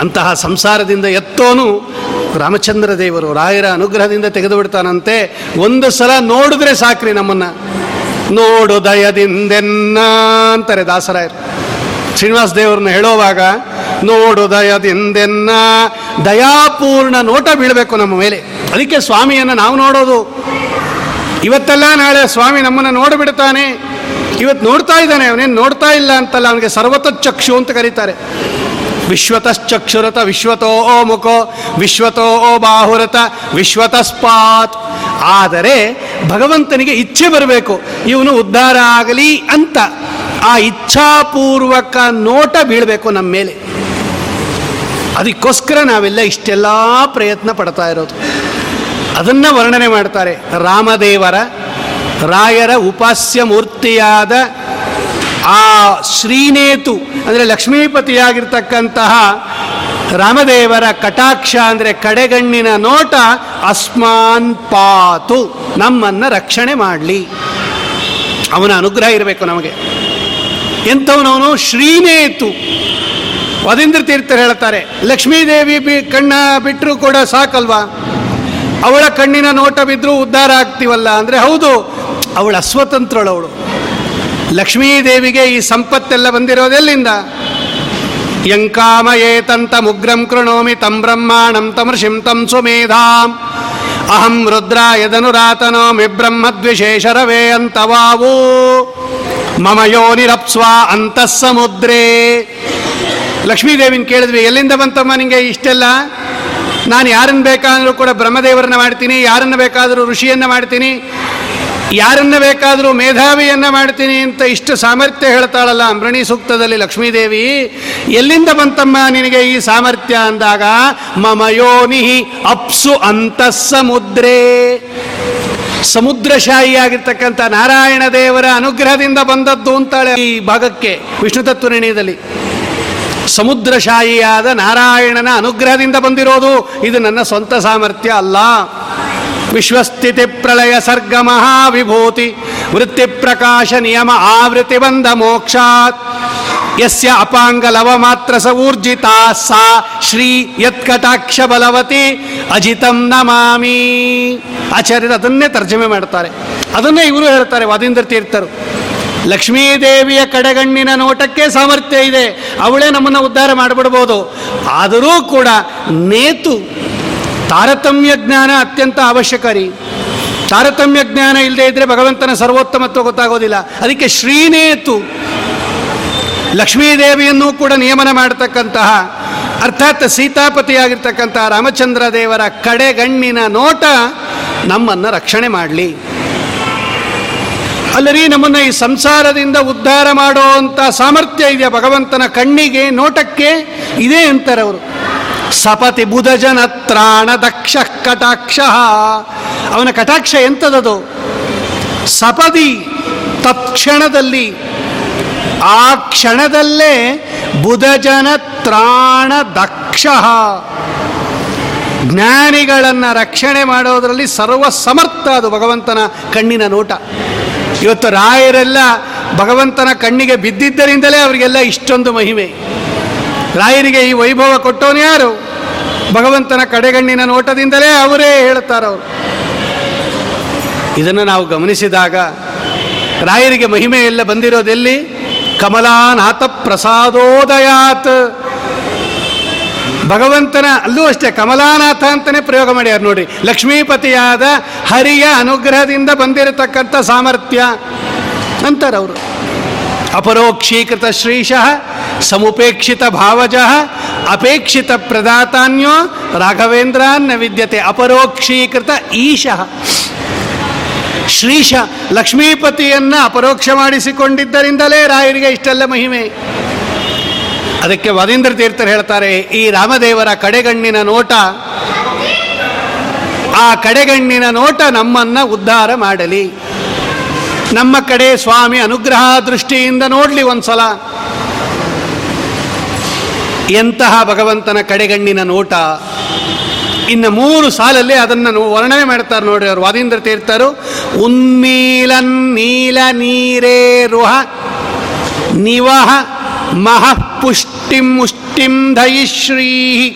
ಅಂತಹ ಸಂಸಾರದಿಂದ ಎತ್ತೋನು ರಾಮಚಂದ್ರ ದೇವರು ರಾಯರ ಅನುಗ್ರಹದಿಂದ ತೆಗೆದು ಬಿಡ್ತಾನಂತೆ ಒಂದು ಸಲ ನೋಡಿದ್ರೆ ಸಾಕ್ರಿ ನಮ್ಮನ್ನ. ನೋಡು ದಯದಿಂದೆನ್ನ ಅಂತಾರೆ ದಾಸರಾಯರು. ಶ್ರೀನಿವಾಸ ದೇವ್ರನ್ನ ಹೇಳೋವಾಗ ನೋಡು ದಯದಿಂದೆನ್ನ ದಯಾಪೂರ್ಣ ನೋಟ ಬೀಳಬೇಕು ನಮ್ಮ ಮೇಲೆ. ಅದಕ್ಕೆ ಸ್ವಾಮಿಯನ್ನು ನಾವು ನೋಡೋದು. ಇವತ್ತೆಲ್ಲ ನಾಳೆ ಸ್ವಾಮಿ ನಮ್ಮನ್ನು ನೋಡಿಬಿಡ್ತಾನೆ. ಇವತ್ತು ನೋಡ್ತಾ ಇದ್ದಾನೆ, ಅವನೇನು ನೋಡ್ತಾ ಇಲ್ಲ ಅಂತಲ್ಲ, ಅವನಿಗೆ ಸರ್ವತಚ್ಚಕ್ಷು ಅಂತ ಕರೀತಾರೆ. ವಿಶ್ವತಶ್ಚಕ್ಷುರತ ವಿಶ್ವತೋ ಓ ಮುಖೋ ವಿಶ್ವತೋ ಓ ಬಾಹುರತ ವಿಶ್ವತಸ್ಪಾತ್. ಆದರೆ ಭಗವಂತನಿಗೆ ಇಚ್ಛೆ ಬರಬೇಕು, ಇವನು ಉದ್ಧಾರ ಆಗಲಿ ಅಂತ. ಆ ಇಚ್ಛಾಪೂರ್ವಕ ನೋಟ ಬೀಳಬೇಕು ನಮ್ಮ ಮೇಲೆ. ಅದಕ್ಕೋಸ್ಕರ ನಾವೆಲ್ಲ ಇಷ್ಟೆಲ್ಲ ಪ್ರಯತ್ನ ಪಡ್ತಾ ಇರೋದು. ಅದನ್ನು ವರ್ಣನೆ ಮಾಡ್ತಾರೆ ರಾಮದೇವರ ರಾಯರ ಉಪಾಸ್ಯ ಮೂರ್ತಿಯಾದ ಆ ಶ್ರೀನೇತು ಅಂದರೆ ಲಕ್ಷ್ಮೀಪತಿಯಾಗಿರ್ತಕ್ಕಂತಹ ರಾಮದೇವರ ಕಟಾಕ್ಷ ಅಂದರೆ ಕಡೆಗಣ್ಣಿನ ನೋಟ ಅಸ್ಮಾನ್ ಪಾತು, ನಮ್ಮನ್ನು ರಕ್ಷಣೆ ಮಾಡಲಿ. ಅವನ ಅನುಗ್ರಹ ಇರಬೇಕು ನಮಗೆ. ಎಂಥವನವನು ಶ್ರೀನೇತು. ವದೇಂದ್ರ ತೀರ್ಥರು ಹೇಳ್ತಾರೆ, ಲಕ್ಷ್ಮೀದೇವಿ ಬಿ ಕಣ್ಣ ಬಿಟ್ಟರು ಕೂಡ ಸಾಕಲ್ವಾ? ಅವಳ ಕಣ್ಣಿನ ನೋಟ ಬಿದ್ದರೂ ಉದ್ಧಾರ ಆಗ್ತೀವಲ್ಲ? ಅಂದರೆ ಹೌದು, ಅವಳು ಅಸ್ವತಂತ್ರಳವಳು. ಲಕ್ಷ್ಮೀದೇವಿಗೆ ಈ ಸಂಪತ್ತೆಲ್ಲ ಬಂದಿರೋದೆಲ್ಲಿಂದ? ಯಂಕಾಮಯೇತಂತ ಮುಗ್ರಂ ಕೃಣೋಮಿ ತಂ ಬ್ರಹ್ಮಾಣಂ ತಮೃಷಿಂ ತಂ ಸುಮೇಧಾಂ. ಅಹಂ ರುದ್ರಾಯದನುರಾತನೋಮಿ ಬ್ರಹ್ಮದ್ವಿಶೇಷರವೇ ಅಂತವಾವು. ಮಮ ಯೋನಿರಪ್ಸ್ವ ಅಂತಃ ಲಕ್ಷ್ಮೀದೇವಿನ ಕೇಳಿದ್ವಿ, ಎಲ್ಲಿಂದ ಬಂತಮ್ಮ ನಿಮಗೆ ಇಷ್ಟೆಲ್ಲ? ನಾನು ಯಾರನ್ನು ಬೇಕಾದರೂ ಕೂಡ ಬ್ರಹ್ಮದೇವರನ್ನ ಮಾಡ್ತೀನಿ, ಯಾರನ್ನು ಬೇಕಾದರೂ ಋಷಿಯನ್ನು ಮಾಡ್ತೀನಿ. ಯಾರನ್ನ ಬೇಕಾದರೂ ಮೇಧಾವಿಯನ್ನ ಮಾಡ್ತೀನಿ ಅಂತ ಇಷ್ಟು ಸಾಮರ್ಥ್ಯ ಹೇಳ್ತಾಳಲ್ಲ ಅಂಬ್ರಣಿ ಸೂಕ್ತದಲ್ಲಿ ಲಕ್ಷ್ಮೀದೇವಿ? ಎಲ್ಲಿಂದ ಬಂತಮ್ಮ ನಿನಗೆ ಈ ಸಾಮರ್ಥ್ಯ ಅಂದಾಗ? ಮಮಯೋನಿ ಅಪ್ಸು ಅಂತಃ ಸಮುದ್ರೇ ಸಮುದ್ರಶಾಹಿಯಾಗಿರ್ತಕ್ಕಂಥ ನಾರಾಯಣ ದೇವರ ಅನುಗ್ರಹದಿಂದ ಬಂದದ್ದು ಅಂತಾಳೆ ಈ ಭಾಗಕ್ಕೆ, ವಿಷ್ಣು ತತ್ವ ನಿರ್ಣಯದಲ್ಲಿ ಸಮುದ್ರಶಾಹಿಯಾದ ನಾರಾಯಣನ ಅನುಗ್ರಹದಿಂದ ಬಂದಿರೋದು ಇದು ನನ್ನ ಸ್ವಂತ ಸಾಮರ್ಥ್ಯ ಅಲ್ಲ. ವಿಶ್ವಸ್ಥಿತಿ ಪ್ರಳಯ ಸರ್ಗ ಮಹಾವಿಭೂತಿ, ವೃತ್ತಿ ಪ್ರಕಾಶ ನಿಯಮ ಆವೃತ್ತಿ ಬಂದ ಮೋಕ್ಷಾತ್. ಯಸ್ಯ ಅಪಾಂಗ ಲವ ಮಾತ್ರ ಸ ಊರ್ಜಿತಾ ಸಾ ಶ್ರೀ ಯತ್ಕಟಾಕ್ಷ ಬಲವತಿ ಅಜಿತಂ ನಮಾಮಿ. ಆಚಾರ್ಯರು ಅದನ್ನೇ ತರ್ಜಮೆ ಮಾಡ್ತಾರೆ. ಅದನ್ನೇ ಇವರು ಹೇಳ್ತಾರೆ ವಾದೀಂದ್ರ ತೀರ್ಥರು. ಲಕ್ಷ್ಮೀದೇವಿಯ ಕಡೆಗಣ್ಣಿನ ನೋಟಕ್ಕೆ ಸಾಮರ್ಥ್ಯ ಇದೆ. ಅವಳೇ ನಮ್ಮನ್ನು ಉದ್ಧಾರ ಮಾಡಿಬಿಡ್ಬೋದು. ಆದರೂ ಕೂಡ ನೇತು ತಾರತಮ್ಯ ಜ್ಞಾನ ಅತ್ಯಂತ ಅವಶ್ಯಕರಿ. ತಾರತಮ್ಯ ಜ್ಞಾನ ಇಲ್ಲದೆ ಇದ್ರೆ ಭಗವಂತನ ಸರ್ವೋತ್ತಮತ್ವ ಗೊತ್ತಾಗೋದಿಲ್ಲ. ಅದಕ್ಕೆ ಶ್ರೀನೇತು. ಲಕ್ಷ್ಮೀದೇವಿಯನ್ನು ಕೂಡ ನಿಯಮನ ಮಾಡತಕ್ಕಂತಹ, ಅರ್ಥಾತ್ ಸೀತಾಪತಿಯಾಗಿರ್ತಕ್ಕಂತಹ ರಾಮಚಂದ್ರ ದೇವರ ಕಡೆಗಣ್ಣಿನ ನೋಟ ನಮ್ಮನ್ನು ರಕ್ಷಣೆ ಮಾಡಲಿ. ಅಲ್ಲರಿ, ನಮ್ಮನ್ನು ಈ ಸಂಸಾರದಿಂದ ಉದ್ಧಾರ ಮಾಡುವಂಥ ಸಾಮರ್ಥ್ಯ ಇದೆಯಾ ಭಗವಂತನ ಕಣ್ಣಿಗೆ, ನೋಟಕ್ಕೆ? ಇದೇ ಅಂತಾರೆ ಅವರು. ಸಪತಿ ಬುಧಜನ ತ್ರಾಣ ದಕ್ಷ ಕಟಾಕ್ಷ. ಅವನ ಕಟಾಕ್ಷ ಎಂಥದದು? ಸಪದಿ ತತ್ಕ್ಷಣದಲ್ಲಿ, ಆ ಕ್ಷಣದಲ್ಲೇ ಬುಧಜನ ತ್ರಾಣ ದಕ್ಷ. ಜ್ಞಾನಿಗಳನ್ನು ರಕ್ಷಣೆ ಮಾಡೋದರಲ್ಲಿ ಸರ್ವ ಸಮರ್ಥ ಅದು ಭಗವಂತನ ಕಣ್ಣಿನ ನೋಟ. ಇವತ್ತು ರಾಯರೆಲ್ಲ ಭಗವಂತನ ಕಣ್ಣಿಗೆ ಬಿದ್ದಿದ್ದರಿಂದಲೇ ಅವರಿಗೆಲ್ಲ ಇಷ್ಟೊಂದು ಮಹಿಮೆ. ರಾಯರಿಗೆ ಈ ವೈಭವ ಕೊಟ್ಟವನು ಯಾರು? ಭಗವಂತನ ಕಡೆಗಣ್ಣಿನ ನೋಟದಿಂದಲೇ ಅವರೇ ಹೇಳುತ್ತಾರವರು ಇದನ್ನು ನಾವು ಗಮನಿಸಿದಾಗ ರಾಯರಿಗೆ ಮಹಿಮೆ ಎಲ್ಲ ಬಂದಿರೋದೆಲ್ಲಿ ಕಮಲಾನಾಥ ಪ್ರಸಾದೋದಯಾತ್ ಭಗವಂತನ ಅಲ್ಲೂ ಅಷ್ಟೇ, ಕಮಲಾನಾಥ ಅಂತಲೇ ಪ್ರಯೋಗ ಮಾಡ್ಯಾರ ನೋಡಿ. ಲಕ್ಷ್ಮೀಪತಿಯಾದ ಹರಿಯ ಅನುಗ್ರಹದಿಂದ ಬಂದಿರತಕ್ಕಂಥ ಸಾಮರ್ಥ್ಯ ಅಂತಾರೆ ಅವರು ಅಪರೋಕ್ಷೀಕೃತ ಶ್ರೀಶಃ ಸಮುಪೇಕ್ಷಿತ ಭಾವಜ ಅಪೇಕ್ಷಿತ ಪ್ರದಾತಾನ್ಯೋ ರಾಘವೇಂದ್ರಾನ್ನ ವಿದ್ಯತೆ ಅಪರೋಕ್ಷೀಕೃತ ಈಶಃ. ಶ್ರೀಶ ಲಕ್ಷ್ಮೀಪತಿಯನ್ನ ಅಪರೋಕ್ಷ ಮಾಡಿಸಿಕೊಂಡಿದ್ದರಿಂದಲೇ ರಾಯರಿಗೆ ಇಷ್ಟೆಲ್ಲ ಮಹಿಮೆ. ಅದಕ್ಕೆ ವದೇಂದ್ರ ತೀರ್ಥರು ಹೇಳ್ತಾರೆ, ಈ ರಾಮದೇವರ ಕಡೆಗಣ್ಣಿನ ನೋಟ, ಆ ಕಡೆಗಣ್ಣಿನ ನೋಟ ನಮ್ಮನ್ನ ಉದ್ಧಾರ ಮಾಡಲಿ. ನಮ್ಮ ಕಡೆ ಸ್ವಾಮಿ ಅನುಗ್ರಹ ದೃಷ್ಟಿಯಿಂದ ನೋಡ್ಲಿ ಒಂದ್ಸಲ. ಎಂತಹ ಭಗವಂತನ ಕಡೆಗಣ್ಣಿನ ನೋಟ. ಇನ್ನು ಮೂರು ಸಾಲಲ್ಲಿ ಅದನ್ನು ವರ್ಣನೆ ಮಾಡ್ತಾರೆ ನೋಡಿ ಅವರು, ವಾದೀಂದ್ರ ತೀರ್ಥರು. ಉನ್ಮೀಲನ್ ನೀಲ ನೀರೇ ರುಹ ನಿವಹ ಮಹಃ ಪುಷ್ಟಿಂ ಮುಷ್ಟಿಂ ಧಯಿಶ್ರೀ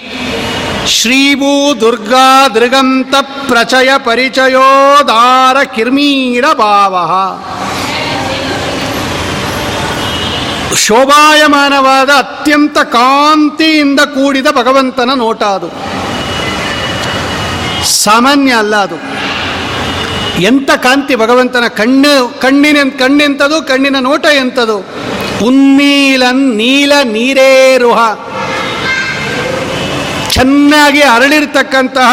ಶ್ರೀಭೂ ದುರ್ಗಾ ದೃಗಂತ ಪ್ರಚಯ ಪರಿಚಯೋದಾರ ಕಿರ್ಮೀರ ಭಾವ. ಶೋಭಾಯಮಾನವಾದ ಅತ್ಯಂತ ಕಾಂತಿಯಿಂದ ಕೂಡಿದ ಭಗವಂತನ ನೋಟ ಅದು. ಸಾಮಾನ್ಯ ಅಲ್ಲ ಅದು. ಎಂಥ ಕಾಂತಿ ಭಗವಂತನ ಕಣ್ಣು, ಕಣ್ಣಿನ ಕಣ್ಣೆಂಥದು ಕಣ್ಣಿನ ನೋಟ ಎಂಥದು ಉನ್ನೀಲನ್ ನೀಲ ನೀರೇರುಹ ಚೆನ್ನಾಗಿ ಅರಳಿರ್ತಕ್ಕಂತಹ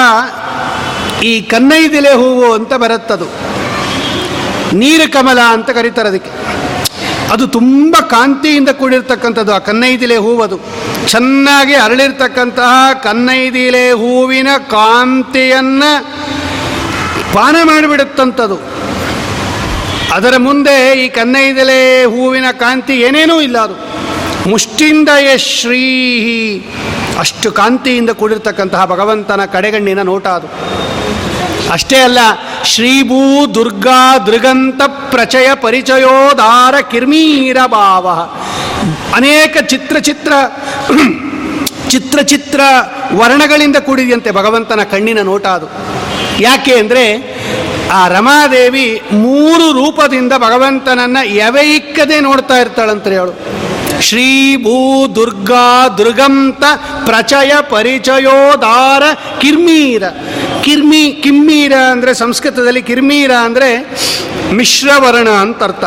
ಈ ಕನ್ನೈದಿಲೆ ಹೂವು ಅಂತ ಬರುತ್ತದು. ನೀರು ಕಮಲ ಅಂತ ಕರೀತಾರೆ ಅದಕ್ಕೆ. ಅದು ತುಂಬ ಕಾಂತಿಯಿಂದ ಕೂಡಿರ್ತಕ್ಕಂಥದ್ದು ಆ ಕನ್ನೈದಿಲೆ ಹೂವದು ಚೆನ್ನಾಗಿ ಅರಳಿರ್ತಕ್ಕಂತಹ ಕನ್ನೈದಿಲೆ ಹೂವಿನ ಕಾಂತಿಯನ್ನು ಪಾನ ಮಾಡಿಬಿಡುತ್ತಂಥದ್ದು ಅದರ ಮುಂದೆ ಈ ಕನ್ನೈದಿಲೆ ಹೂವಿನ ಕಾಂತಿ ಏನೇನೂ ಇಲ್ಲ ಅದು. ಮುಷ್ಟಿಂದಯ ಶ್ರೀ ಅಷ್ಟು ಕಾಂತಿಯಿಂದ ಕೂಡಿರ್ತಕ್ಕಂತಹ ಭಗವಂತನ ಕಡೆಗಣ್ಣಿನ ನೋಟ ಅದು. ಅಷ್ಟೇ ಅಲ್ಲ, ಶ್ರೀಭೂ ದುರ್ಗಾ ದೃಗಂತ ಪ್ರಚಯ ಪರಿಚಯೋದಾರ ಕಿರ್ಮೀರ ಭಾವ. ಅನೇಕ ಚಿತ್ರ ಚಿತ್ರ ಚಿತ್ರ ಚಿತ್ರ ವರ್ಣಗಳಿಂದ ಕೂಡಿದೆಯಂತೆ ಭಗವಂತನ ಕಣ್ಣಿನ ನೋಟ ಅದು. ಯಾಕೆ ಅಂದರೆ, ಆ ರಮಾದೇವಿ ಮೂರು ರೂಪದಿಂದ ಭಗವಂತನನ್ನು ಎವೆಯಿಕ್ಕದೆ ನೋಡ್ತಾ ಇರ್ತಾಳಂತ ಅವಳು. ಶ್ರೀ ಭೂ ದುರ್ಗಾ ದುರ್ಗಂತ ಪ್ರಚಯ ಪರಿಚಯೋದಾರ ಕಿರ್ಮೀರ. ಕಿರ್ಮಿ, ಕಿಮ್ಮೀರ ಅಂದರೆ ಸಂಸ್ಕೃತದಲ್ಲಿ ಕಿರ್ಮೀರ ಅಂದರೆ ಮಿಶ್ರವರ್ಣ ಅಂತ ಅರ್ಥ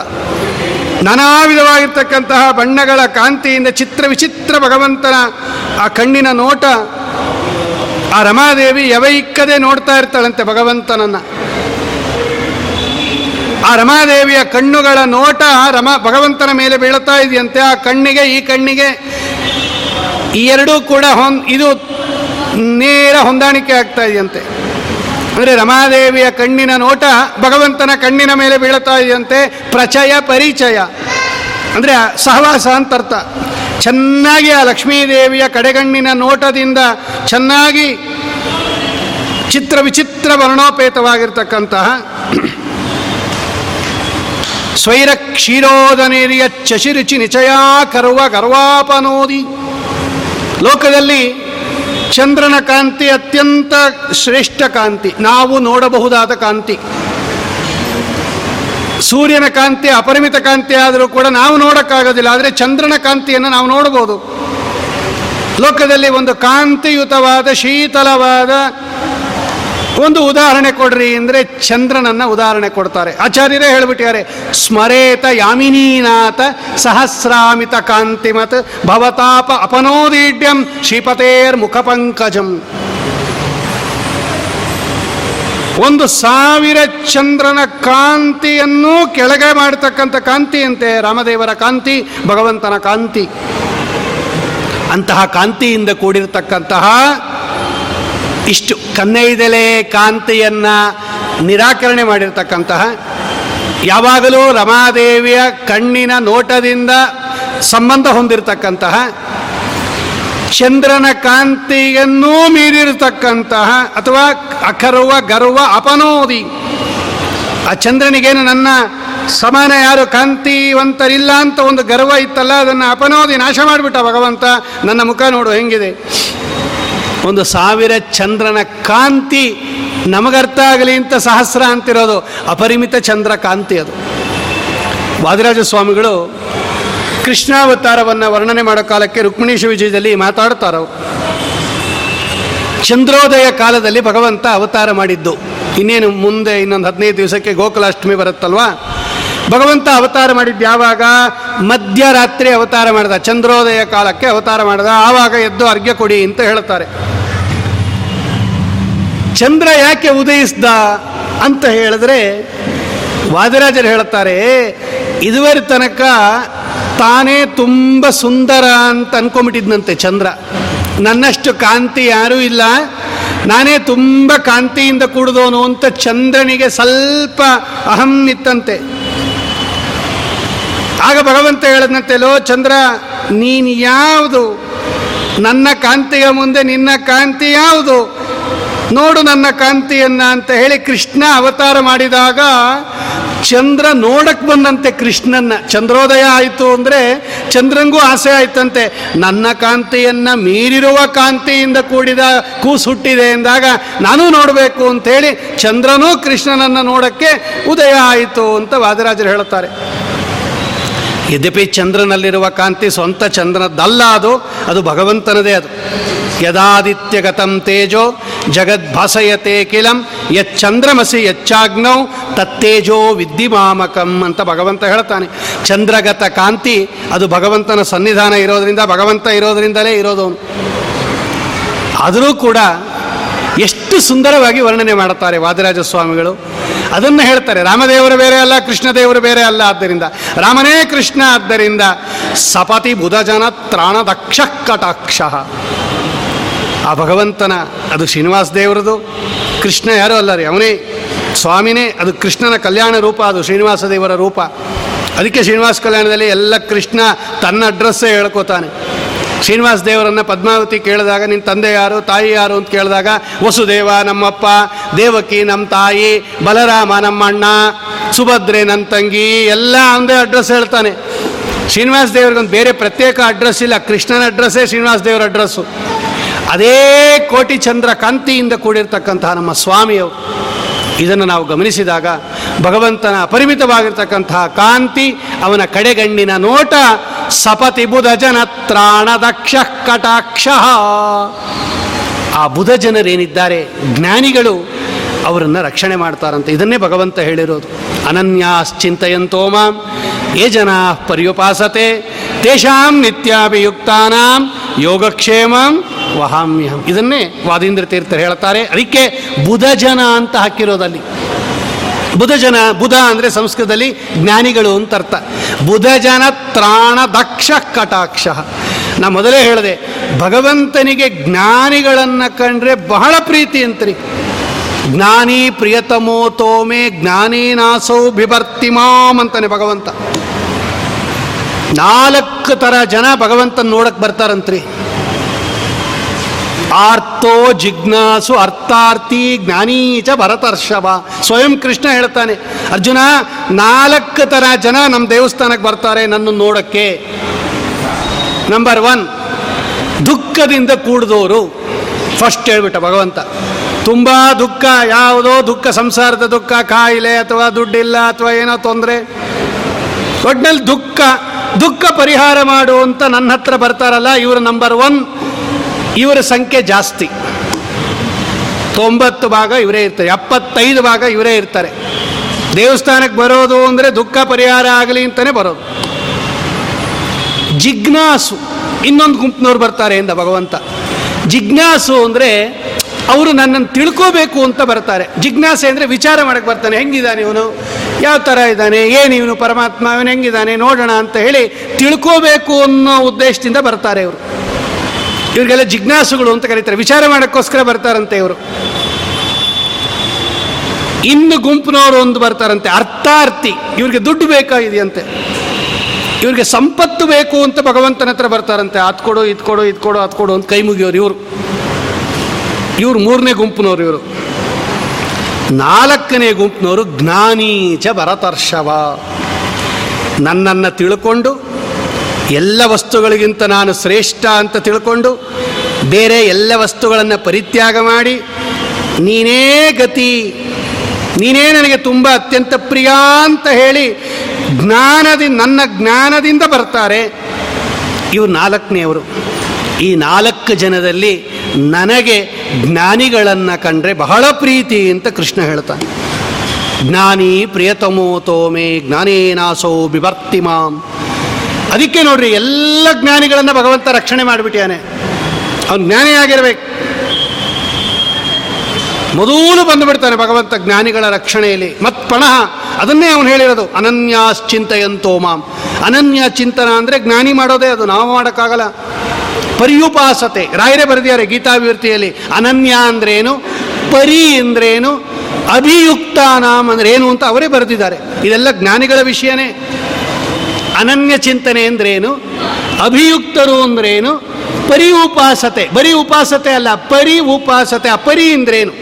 ನಾನಾ ವಿಧವಾಗಿರ್ತಕ್ಕಂತಹ ಬಣ್ಣಗಳ ಕಾಂತಿಯಿಂದ ಚಿತ್ರ ವಿಚಿತ್ರ ಭಗವಂತನ ಆ ಕಣ್ಣಿನ ನೋಟ, ಆ ರಮಾದೇವಿ ಯವೈಕ್ಕದೆ ನೋಡ್ತಾ ಇರ್ತಾಳಂತೆ ಭಗವಂತನನ್ನ. ಆ ರಮಾದೇವಿಯ ಕಣ್ಣುಗಳ ನೋಟ ರಮ ಭಗವಂತನ ಮೇಲೆ ಬೀಳುತ್ತಾ ಇದೆಯಂತೆ. ಆ ಕಣ್ಣಿಗೆ, ಈ ಕಣ್ಣಿಗೆ ಈ ಎರಡೂ ಕೂಡ ಇದು ನೇರ ಹೊಂದಾಣಿಕೆ ಆಗ್ತಾ ಇದೆಯಂತೆ. ಅಂದರೆ ರಮಾದೇವಿಯ ಕಣ್ಣಿನ ನೋಟ ಭಗವಂತನ ಕಣ್ಣಿನ ಮೇಲೆ ಬೀಳುತ್ತಾ ಇದೆಯಂತೆ. ಪ್ರಚಯ, ಪರಿಚಯ. ಅಂದರೆ ಸಹವಾಸ ಅಂತ ಅರ್ಥ. ಚೆನ್ನಾಗಿ ಆ ಲಕ್ಷ್ಮೀದೇವಿಯ ಕಡೆಗಣ್ಣಿನ ನೋಟದಿಂದ ಚೆನ್ನಾಗಿ ಚಿತ್ರ ವಿಚಿತ್ರ ವರ್ಣೋಪೇತವಾಗಿರ್ತಕ್ಕಂತಹ ಸ್ವೈರ ಕ್ಷೀರೋದನೇರಿಯ ಚಶಿರುಚಿ ನಿಚಯ ಕರುವ ಗರ್ವಾಪನೋದಿ ಲೋಕದಲ್ಲಿ ಚಂದ್ರನ ಕಾಂತಿ ಅತ್ಯಂತ ಶ್ರೇಷ್ಠ ಕಾಂತಿ. ನಾವು ನೋಡಬಹುದಾದ ಕಾಂತಿ. ಸೂರ್ಯನ ಕಾಂತಿ ಅಪರಿಮಿತ ಕಾಂತಿ ಆದರೂ ಕೂಡ ನಾವು ನೋಡೋಕ್ಕಾಗೋದಿಲ್ಲ. ಆದರೆ ಚಂದ್ರನ ಕಾಂತಿಯನ್ನು ನಾವು ನೋಡಬಹುದು. ಲೋಕದಲ್ಲಿ ಒಂದು ಕಾಂತಿಯುತವಾದ, ಶೀತಲವಾದ ಒಂದು ಉದಾಹರಣೆ ಕೊಡ್ರಿ ಅಂದರೆ ಚಂದ್ರನನ್ನ ಉದಾಹರಣೆ ಕೊಡ್ತಾರೆ. ಆಚಾರ್ಯರೇ ಹೇಳ್ಬಿಟ್ಟಿದ್ದಾರೆ ಸ್ಮರೇತ ಯಾಮಿನೀನಾಥ ಸಹಸ್ರಾಮಿತ ಕಾಂತಿಮತ್ ಭವತಾಪ ಅಪನೋದೀಢ್ಯಂ ಶ್ರೀಪತೇರ್ ಮುಖಪಂಕಜಂ. ಒಂದು ಸಾವಿರ ಚಂದ್ರನ ಕಾಂತಿಯನ್ನು ಕೆಳಗೆ ಮಾಡತಕ್ಕಂಥ ಕಾಂತಿಯಂತೆ ರಾಮದೇವರ ಕಾಂತಿ, ಭಗವಂತನ ಕಾಂತಿ. ಅಂತಹ ಕಾಂತಿಯಿಂದ ಕೂಡಿರತಕ್ಕಂತಹ ಇಷ್ಟು ಕನ್ನೈದೆಲೆ ಕಾಂತಿಯನ್ನು ನಿರಾಕರಣೆ ಮಾಡಿರ್ತಕ್ಕಂತಹ ಯಾವಾಗಲೂ ರಮಾದೇವಿಯ ಕಣ್ಣಿನ ನೋಟದಿಂದ ಸಂಬಂಧ ಹೊಂದಿರತಕ್ಕಂತಹ ಚಂದ್ರನ ಕಾಂತಿಯನ್ನೂ ಮೀರಿರತಕ್ಕಂತಹ ಅಥವಾ ಅಖರ್ವ, ಗರ್ವ, ಅಪನೋದಿ. ಆ ಚಂದ್ರನಿಗೇನು ನನ್ನ ಸಮಾನ ಯಾರು ಕಾಂತಿವಂತರಿಲ್ಲ ಅಂತ ಒಂದು ಗರ್ವ ಇತ್ತಲ್ಲ, ಅದನ್ನು ಅಪನೋದಿ ನಾಶ ಮಾಡಿಬಿಟ್ಟ ಭಗವಂತ. ನನ್ನ ಮುಖ ನೋಡು, ಹೆಂಗಿದೆ? ಒಂದು ಸಾವಿರ ಚಂದ್ರನ ಕಾಂತಿ ನಮಗರ್ಥ ಆಗಲಿ ಅಂತ ಸಹಸ್ರ ಅಂತಿರೋದು, ಅಪರಿಮಿತ ಚಂದ್ರ ಕಾಂತಿ ಅದು. ವಾದಿರಾಜ ಸ್ವಾಮಿಗಳು ಕೃಷ್ಣಾವತಾರವನ್ನು ವರ್ಣನೆ ಮಾಡೋ ಕಾಲಕ್ಕೆ ರುಕ್ಮಿಣೀಶ ವಿಜಯದಲ್ಲಿ ಮಾತಾಡ್ತಾರೆ? ಚಂದ್ರೋದಯ ಕಾಲದಲ್ಲಿ ಭಗವಂತ ಅವತಾರ ಮಾಡಿದ್ದು. ಇನ್ನೇನು ಮುಂದೆ ಇನ್ನೊಂದು ಹದಿನೈದು ದಿವಸಕ್ಕೆ ಗೋಕುಲಾಷ್ಟಮಿ ಬರುತ್ತಲ್ವಾ? ಭಗವಂತ ಅವತಾರ ಮಾಡಿದ್ದು ಯಾವಾಗ? ಮಧ್ಯರಾತ್ರಿ ಅವತಾರ ಮಾಡಿದ, ಚಂದ್ರೋದಯ ಕಾಲಕ್ಕೆ ಅವತಾರ ಮಾಡಿದ, ಆವಾಗ ಎದ್ದು ಅರ್ಘ್ಯ ಕೊಡಿ ಅಂತ ಹೇಳ್ತಾರೆ. ಚಂದ್ರ ಯಾಕೆ ಉದಯಿಸ್ದ ಅಂತ ಹೇಳಿದ್ರೆ ವಾದಿರಾಜರು ಹೇಳುತ್ತಾರೆ ಇದುವರೆ ತನಕ ತಾನೇ ತುಂಬ ಸುಂದರ ಅಂತ ಅನ್ಕೊಂಬಿಟ್ಟಿದ್ನಂತೆ ಚಂದ್ರ. ನನ್ನಷ್ಟು ಕಾಂತಿ ಯಾರೂ ಇಲ್ಲ. ನಾನೇ ತುಂಬ ಕಾಂತಿಯಿಂದ ಕೂಡಿದವನು ಅಂತ ಚಂದ್ರನಿಗೆ ಸ್ವಲ್ಪ ಅಹಂ ಇತ್ತಂತೆ. ಆಗ ಭಗವಂತ ಹೇಳದಂತೆ ಲೋ ಚಂದ್ರ, ನೀನು ಯಾವುದು? ನನ್ನ ಕಾಂತಿಯ ಮುಂದೆ ನಿನ್ನ ಕಾಂತಿ ಯಾವುದು? ನೋಡು ನನ್ನ ಕಾಂತಿಯನ್ನ ಅಂತ ಹೇಳಿ ಕೃಷ್ಣ ಅವತಾರ ಮಾಡಿದಾಗ ಚಂದ್ರ ನೋಡಕ್ ಬಂದಂತೆ ಕೃಷ್ಣನ್ನ. ಚಂದ್ರೋದಯ ಆಯಿತು ಅಂದ್ರೆ ಚಂದ್ರಂಗೂ ಆಸೆ ಆಯ್ತಂತೆ. ನನ್ನ ಕಾಂತಿಯನ್ನ ಮೀರಿರುವ ಕಾಂತಿಯಿಂದ ಕೂಡಿದ ಕೂಸು ಹುಟ್ಟಿದೆ ಎಂದಾಗ ನಾನು ನೋಡಬೇಕು ಅಂತೇಳಿ ಚಂದ್ರನೂ ಕೃಷ್ಣನನ್ನ ನೋಡಕ್ಕೆ ಉದಯ ಆಯಿತು ಅಂತ ವಾದರಾಜರು ಹೇಳುತ್ತಾರೆ. ಯದ್ಯಪಿ ಚಂದ್ರನಲ್ಲಿರುವ ಕಾಂತಿ ಸ್ವಂತ ಚಂದ್ರನದ್ದಲ್ಲ ಅದು ಅದು ಭಗವಂತನದೇ ಅದು. ಯದಾದಿತ್ಯಗತಂ ತೇಜೋ ಜಗದ್ಭಾಸಯತೆ ಕಿಲಂ ಯಚ್ಚಂದ್ರಮಸಿ ಯಚ್ಚಾಗ್ನೌ ತತ್ತೇಜೋ ವಿದ್ಧಿಮಾಮಕಂ ಅಂತ ಭಗವಂತ ಹೇಳ್ತಾನೆ. ಚಂದ್ರಗತ ಕಾಂತಿ, ಅದು ಭಗವಂತನ ಸನ್ನಿಧಾನ ಇರೋದರಿಂದ, ಭಗವಂತ ಇರೋದರಿಂದಲೇ ಇರೋದು ಆದರೂ ಕೂಡ ಎಷ್ಟು ಸುಂದರವಾಗಿ ವರ್ಣನೆ ಮಾಡುತ್ತಾರೆ ವಾದಿರಾಜ ಸ್ವಾಮಿಗಳು ಅದನ್ನು ಹೇಳ್ತಾರೆ, ರಾಮದೇವರು ಬೇರೆ ಅಲ್ಲ, ಕೃಷ್ಣದೇವರು ಬೇರೆ ಅಲ್ಲ ಆದ್ದರಿಂದ. ರಾಮನೇ ಕೃಷ್ಣ ಆದ್ದರಿಂದ ಸಪತಿ ಬುಧಜನ ತ್ರಾಣದಕ್ಷ ಕಟಾಕ್ಷ. ಆ ಭಗವಂತನ, ಅದು ಶ್ರೀನಿವಾಸ ದೇವರದು. ಕೃಷ್ಣ ಯಾರೂ ಅಲ್ಲ ರೀ? ಅವನೇ ಸ್ವಾಮಿನೇ, ಅದು ಕೃಷ್ಣನ ಕಲ್ಯಾಣ ರೂಪ, ಅದು ಶ್ರೀನಿವಾಸ ದೇವರ ರೂಪ. ಅದಕ್ಕೆ ಶ್ರೀನಿವಾಸ ಕಲ್ಯಾಣದಲ್ಲಿ ಎಲ್ಲ ಕೃಷ್ಣ ತನ್ನ ಅಡ್ರೆಸ್ಸೇ ಹೇಳ್ಕೋತಾನೆ. ಶ್ರೀನಿವಾಸ ದೇವರನ್ನು ಪದ್ಮಾವತಿ ಕೇಳಿದಾಗ ನಿನ್ನ ತಂದೆ ಯಾರು, ತಾಯಿ ಯಾರು ಅಂತ ಕೇಳಿದಾಗ, ವಸುದೇವ ನಮ್ಮಪ್ಪ, ದೇವಕಿ ನಮ್ಮ ತಾಯಿ, ಬಲರಾಮ ನಮ್ಮ ಅಣ್ಣ ಸುಭದ್ರೆ ನನ್ನ ತಂಗಿ, ಎಲ್ಲ ಅಂದೇ ಅಡ್ರೆಸ್ ಹೇಳ್ತಾನೆ. ಶ್ರೀನಿವಾಸ ದೇವ್ರಿಗೊಂದು ಬೇರೆ ಪ್ರತ್ಯೇಕ ಅಡ್ರೆಸ್ ಇಲ್ಲ. ಕೃಷ್ಣನ ಅಡ್ರೆಸ್ಸೇ ಶ್ರೀನಿವಾಸ ದೇವರ ಅಡ್ರೆಸ್ಸು. ಅದೇ ಕೋಟಿ ಚಂದ್ರ ಕಾಂತಿಯಿಂದ ಕೂಡಿರ್ತಕ್ಕಂತಹ ನಮ್ಮ ಸ್ವಾಮಿಯವರು. ಇದನ್ನು ನಾವು ಗಮನಿಸಿದಾಗ ಭಗವಂತನ ಅಪರಿಮಿತವಾಗಿರ್ತಕ್ಕಂತಹ ಕಾಂತಿ ಅವನ ಕಡೆಗಣ್ಣಿನ ನೋಟ ಸಪತಿ ಬುಧ ಜನ ತ್ರಾಣ ದಕ್ಷ ಕಟಾಕ್ಷ. ಆ ಬುಧ ಜನರೇನಿದ್ದಾರೆ ಜ್ಞಾನಿಗಳು ಅವರನ್ನು ರಕ್ಷಣೆ ಮಾಡ್ತಾರಂತೆ. ಇದನ್ನೇ ಭಗವಂತ ಹೇಳಿರೋದು. ಅನನ್ಯಾಶ್ಚಿಂತೆಯಂತೋ ಮಾಂ, ಯೇ ಜನ ಪರ್ಯುಪಾಸತೆ ತೇಷಾಂ ನಿತ್ಯಾಭಿಯುಕ್ತಾನಾಂ ಯೋಗಕ್ಷೇಮಂ ವಹಾಮ್ಯಹಂ. ಇದನ್ನೇ ವಾದೀಂದ್ರ ತೀರ್ಥರು ಹೇಳ್ತಾರೆ ಅದಕ್ಕೆ ಬುಧಜನ ಅಂತ ಹಾಕಿರೋದಲ್ಲಿ. ಬುಧ ಜನ ಬುಧ ಅಂದರೆ ಸಂಸ್ಕೃತದಲ್ಲಿ ಜ್ಞಾನಿಗಳು ಅಂತ ಅರ್ಥ. ಬುಧ ಜನ ತ್ರಾಣ ದಕ್ಷ ಕಟಾಕ್ಷ. ನಾ ಮೊದಲೇ ಹೇಳಿದೆ, ಭಗವಂತನಿಗೆ ಜ್ಞಾನಿಗಳನ್ನು ಕಂಡ್ರೆ ಬಹಳ ಪ್ರೀತಿ ಅಂತರಿ. ಜ್ಞಾನಿ ಪ್ರಿಯತಮೋ ತೋಮೆ, ಜ್ಞಾನೀನಾಸೌ ಬಿಭರ್ತಿ ಮಾಮ್ ಅಂತಾನೆ ಭಗವಂತ. ನಾಲ್ಕು ಥರ ಜನ ಭಗವಂತನ ನೋಡಕ್ಕೆ ಬರ್ತಾರಂತ್ರಿ. ಆರ್ತೋ ಜಿಜ್ಞಾಸು ಅರ್ಥಾರ್ಥಿ ಜ್ಞಾನೀಚ ಭರತರ್ಷವ. ಸ್ವಯಂ ಕೃಷ್ಣ ಹೇಳ್ತಾನೆ, ಅರ್ಜುನ, ನಾಲ್ಕು ಥರ ಜನ ನಮ್ಮ ದೇವಸ್ಥಾನಕ್ಕೆ ಬರ್ತಾರೆ ನನ್ನ ನೋಡಕ್ಕೆ. ನಂಬರ್ ಒನ್ ದುಃಖದಿಂದ ಕೂಡಿದವರು ಫಸ್ಟ್ ಹೇಳ್ಬಿಟ್ಟ ಭಗವಂತ, ತುಂಬ ದುಃಖ, ಯಾವುದೋ ದುಃಖ, ಸಂಸಾರದ ದುಃಖ, ಕಾಯಿಲೆ ಅಥವಾ ದುಡ್ಡಿಲ್ಲ ಅಥವಾ ಏನೋ ತೊಂದರೆ. ಒಟ್ಟಿನಲ್ಲಿ ದುಃಖ ದುಃಖ ಪರಿಹಾರ ಮಾಡು ಅಂತ ನನ್ನ ಹತ್ರ ಬರ್ತಾರಲ್ಲ, ಇವರು ನಂಬರ್ ಒನ್ ಇವರ ಸಂಖ್ಯೆ ಜಾಸ್ತಿ. ತೊಂಬತ್ತು ಭಾಗ ಇವರೇ ಇರ್ತಾರೆ, ಎಪ್ಪತ್ತೈದು ಭಾಗ ಇವರೇ ಇರ್ತಾರೆ. ದೇವಸ್ಥಾನಕ್ಕೆ ಬರೋದು ಅಂದರೆ ದುಃಖ ಪರಿಹಾರ ಆಗಲಿ ಅಂತಲೇ ಬರೋದು. ಜಿಜ್ಞಾಸು, ಇನ್ನೊಂದು ಗುಂಪಿನವ್ರು ಬರ್ತಾರೆ ಎಂದ ಭಗವಂತ. ಜಿಜ್ಞಾಸು ಅಂದರೆ ಅವರು ನನ್ನನ್ನು ತಿಳ್ಕೋಬೇಕು ಅಂತ ಬರ್ತಾರೆ. ಜಿಜ್ಞಾಸೆ ಅಂದರೆ ವಿಚಾರ ಮಾಡಕ್ಕೆ ಬರ್ತಾನೆ. ಹೆಂಗಿದ್ದಾನೆ ಇವನು? ಯಾವ ಥರ ಇದ್ದಾನೆ? ಏನು ಇವನು ಪರಮಾತ್ಮ? ಇವನು ಹೆಂಗಿದ್ದಾನೆ? ನೋಡೋಣ ಅಂತ ಹೇಳಿ ತಿಳ್ಕೋಬೇಕು ಅನ್ನೋ ಉದ್ದೇಶದಿಂದ ಬರ್ತಾರೆ ಇವರು. ಇವರಿಗೆಲ್ಲ ಜಿಜ್ಞಾಸುಗಳು ಅಂತ ಕರೀತಾರೆ. ವಿಚಾರ ಮಾಡೋಕ್ಕೋಸ್ಕರ ಬರ್ತಾರಂತೆ ಇವರು. ಇನ್ನು ಗುಂಪಿನವರು ಒಂದು ಬರ್ತಾರಂತೆ. ಅರ್ಥಾರ್ಥಿ. ಇವ್ರಿಗೆ ದುಡ್ಡು ಬೇಕಾಗಿದೆಯಂತೆ. ಇವ್ರಿಗೆ ಸಂಪತ್ತು ಬೇಕು ಅಂತ ಭಗವಂತನ ಹತ್ರ ಬರ್ತಾರಂತೆ. ಅದ್ ಕೊಡು ಇದ್ಕೊಡು ಕೊಡು ಕೊಡು ಅಂತ ಕೈ ಮುಗಿಯೋರು ಇವರು. ಇವ್ರು ಮೂರನೇ ಗುಂಪಿನವರು ಇವರು. ನಾಲ್ಕನೇ ಗುಂಪಿನವರು ಜ್ಞಾನೀಚ ಭರತರ್ಷವ. ನನ್ನನ್ನು ತಿಳ್ಕೊಂಡು ಎಲ್ಲ ವಸ್ತುಗಳಿಗಿಂತ ನಾನು ಶ್ರೇಷ್ಠ ಅಂತ ತಿಳ್ಕೊಂಡು ಬೇರೆ ಎಲ್ಲ ವಸ್ತುಗಳನ್ನು ಪರಿತ್ಯಾಗ ಮಾಡಿ ನೀನೇ ಗತಿ, ನೀನೇ ನನಗೆ ತುಂಬ ಅತ್ಯಂತ ಪ್ರಿಯ ಅಂತ ಹೇಳಿ ಜ್ಞಾನದಿಂದ ನನ್ನ ಜ್ಞಾನದಿಂದ ಬರ್ತಾರೆ. ಇವರು ನಾಲ್ಕನೆಯವರು. ಈ ನಾಲ್ಕು ಜನದಲ್ಲಿ ನನಗೆ ಜ್ಞಾನಿಗಳನ್ನು ಕಂಡ್ರೆ ಬಹಳ ಪ್ರೀತಿ ಅಂತ ಕೃಷ್ಣ ಹೇಳ್ತಾನೆ. ಜ್ಞಾನಿ ಪ್ರಿಯತಮೋ ತೋಮೆ, ಜ್ಞಾನೇನಾಸೋ ಬಿವರ್ತಿಮಾಂ ಅದಕ್ಕೆ ನೋಡ್ರಿ, ಎಲ್ಲ ಜ್ಞಾನಿಗಳನ್ನು ಭಗವಂತ ರಕ್ಷಣೆ ಮಾಡಿಬಿಟ್ಟಿಯಾನೆ ಅವನು ಜ್ಞಾನಿ ಆಗಿರಬೇಕು. ಮೊದಲು ಬಂದುಬಿಡ್ತಾನೆ ಭಗವಂತ ಜ್ಞಾನಿಗಳ ರಕ್ಷಣೆಯಲ್ಲಿ. ಮತ್ ಪಣಃ, ಅದನ್ನೇ ಅವನು ಹೇಳಿರೋದು, ಅನನ್ಯಾಶ್ಚಿಂತೆಯಂತೋ ಮಾಂ. ಅನನ್ಯ ಚಿಂತನ ಅಂದರೆ ಜ್ಞಾನಿ ಮಾಡೋದೇ ಅದು, ನಾವು ಮಾಡೋಕ್ಕಾಗಲ್ಲ. ಪರ್ಯುಪಾಸತೆ. ರಾಯರೇ ಬರೆದಿದ್ದಾರೆ ಗೀತಾಭಿವೃತ್ತಿಯಲ್ಲಿ ಅನನ್ಯ ಅಂದ್ರೇನು, ಪರಿ ಅಂದ್ರೇನು, ಅಭಿಯುಕ್ತ ನಾಮ ಅಂದ್ರೆ ಏನು ಅಂತ ಅವರೇ ಬರೆದಿದ್ದಾರೆ. ಇದೆಲ್ಲ ಜ್ಞಾನಿಗಳ ವಿಷಯನೇ. ಅನನ್ಯ ಚಿಂತನೆ ಅಂದ್ರೇನು, ಅಭಿಯುಕ್ತರು ಅಂದ್ರೇನು ಪರಿ ಉಪಾಸತೆ ಬರೀ ಉಪಾಸತೆ ಅಲ್ಲ, ಪರಿ ಉಪಾಸತೆ, ಅಪರಿ ಅಂದ್ರೇನು.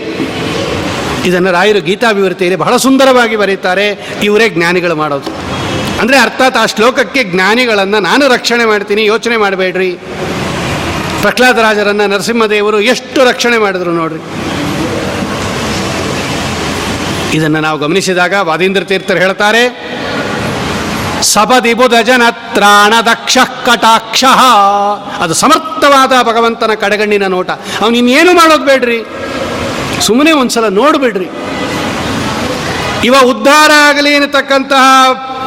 ಇದನ್ನು ರಾಯರು ಗೀತಾಭಿವೃತ್ತಿಯಲ್ಲಿ ಬಹಳ ಸುಂದರವಾಗಿ ಬರೀತಾರೆ. ಇವರೇ ಜ್ಞಾನಿಗಳು ಮಾಡೋದು. ಅಂದರೆ ಅರ್ಥಾತ್ ಆ ಶ್ಲೋಕಕ್ಕೆ ಜ್ಞಾನಿಗಳನ್ನು ನಾನು ರಕ್ಷಣೆ ಮಾಡ್ತೀನಿ, ಯೋಚನೆ ಮಾಡಬೇಡ್ರಿ. ಪ್ರಹ್ಲಾದರಾಜರನ್ನು ನರಸಿಂಹದೇವರು ಎಷ್ಟು ರಕ್ಷಣೆ ಮಾಡಿದ್ರು ನೋಡ್ರಿ. ಇದನ್ನು ನಾವು ಗಮನಿಸಿದಾಗ ವಾದೀಂದ್ರ ತೀರ್ಥರು ಹೇಳ್ತಾರೆ ಸಪದಿಬುಧಜನತ್ರಾಣ ದಕ್ಷ ಕಟಾಕ್ಷ. ಅದು ಸಮರ್ಥವಾದ ಭಗವಂತನ ಕಡೆಗಣ್ಣಿನ ನೋಟ. ಅವನು ಇನ್ನೇನು ಮಾಡೋದು ಬೇಡ್ರಿ? ಸುಮ್ಮನೆ ಒಂದ್ಸಲ ನೋಡ್ಬೇಡ್ರಿ. ಇವ ಉದ್ಧಾರ ಆಗಲಿ ಅನ್ನತಕ್ಕಂತಹ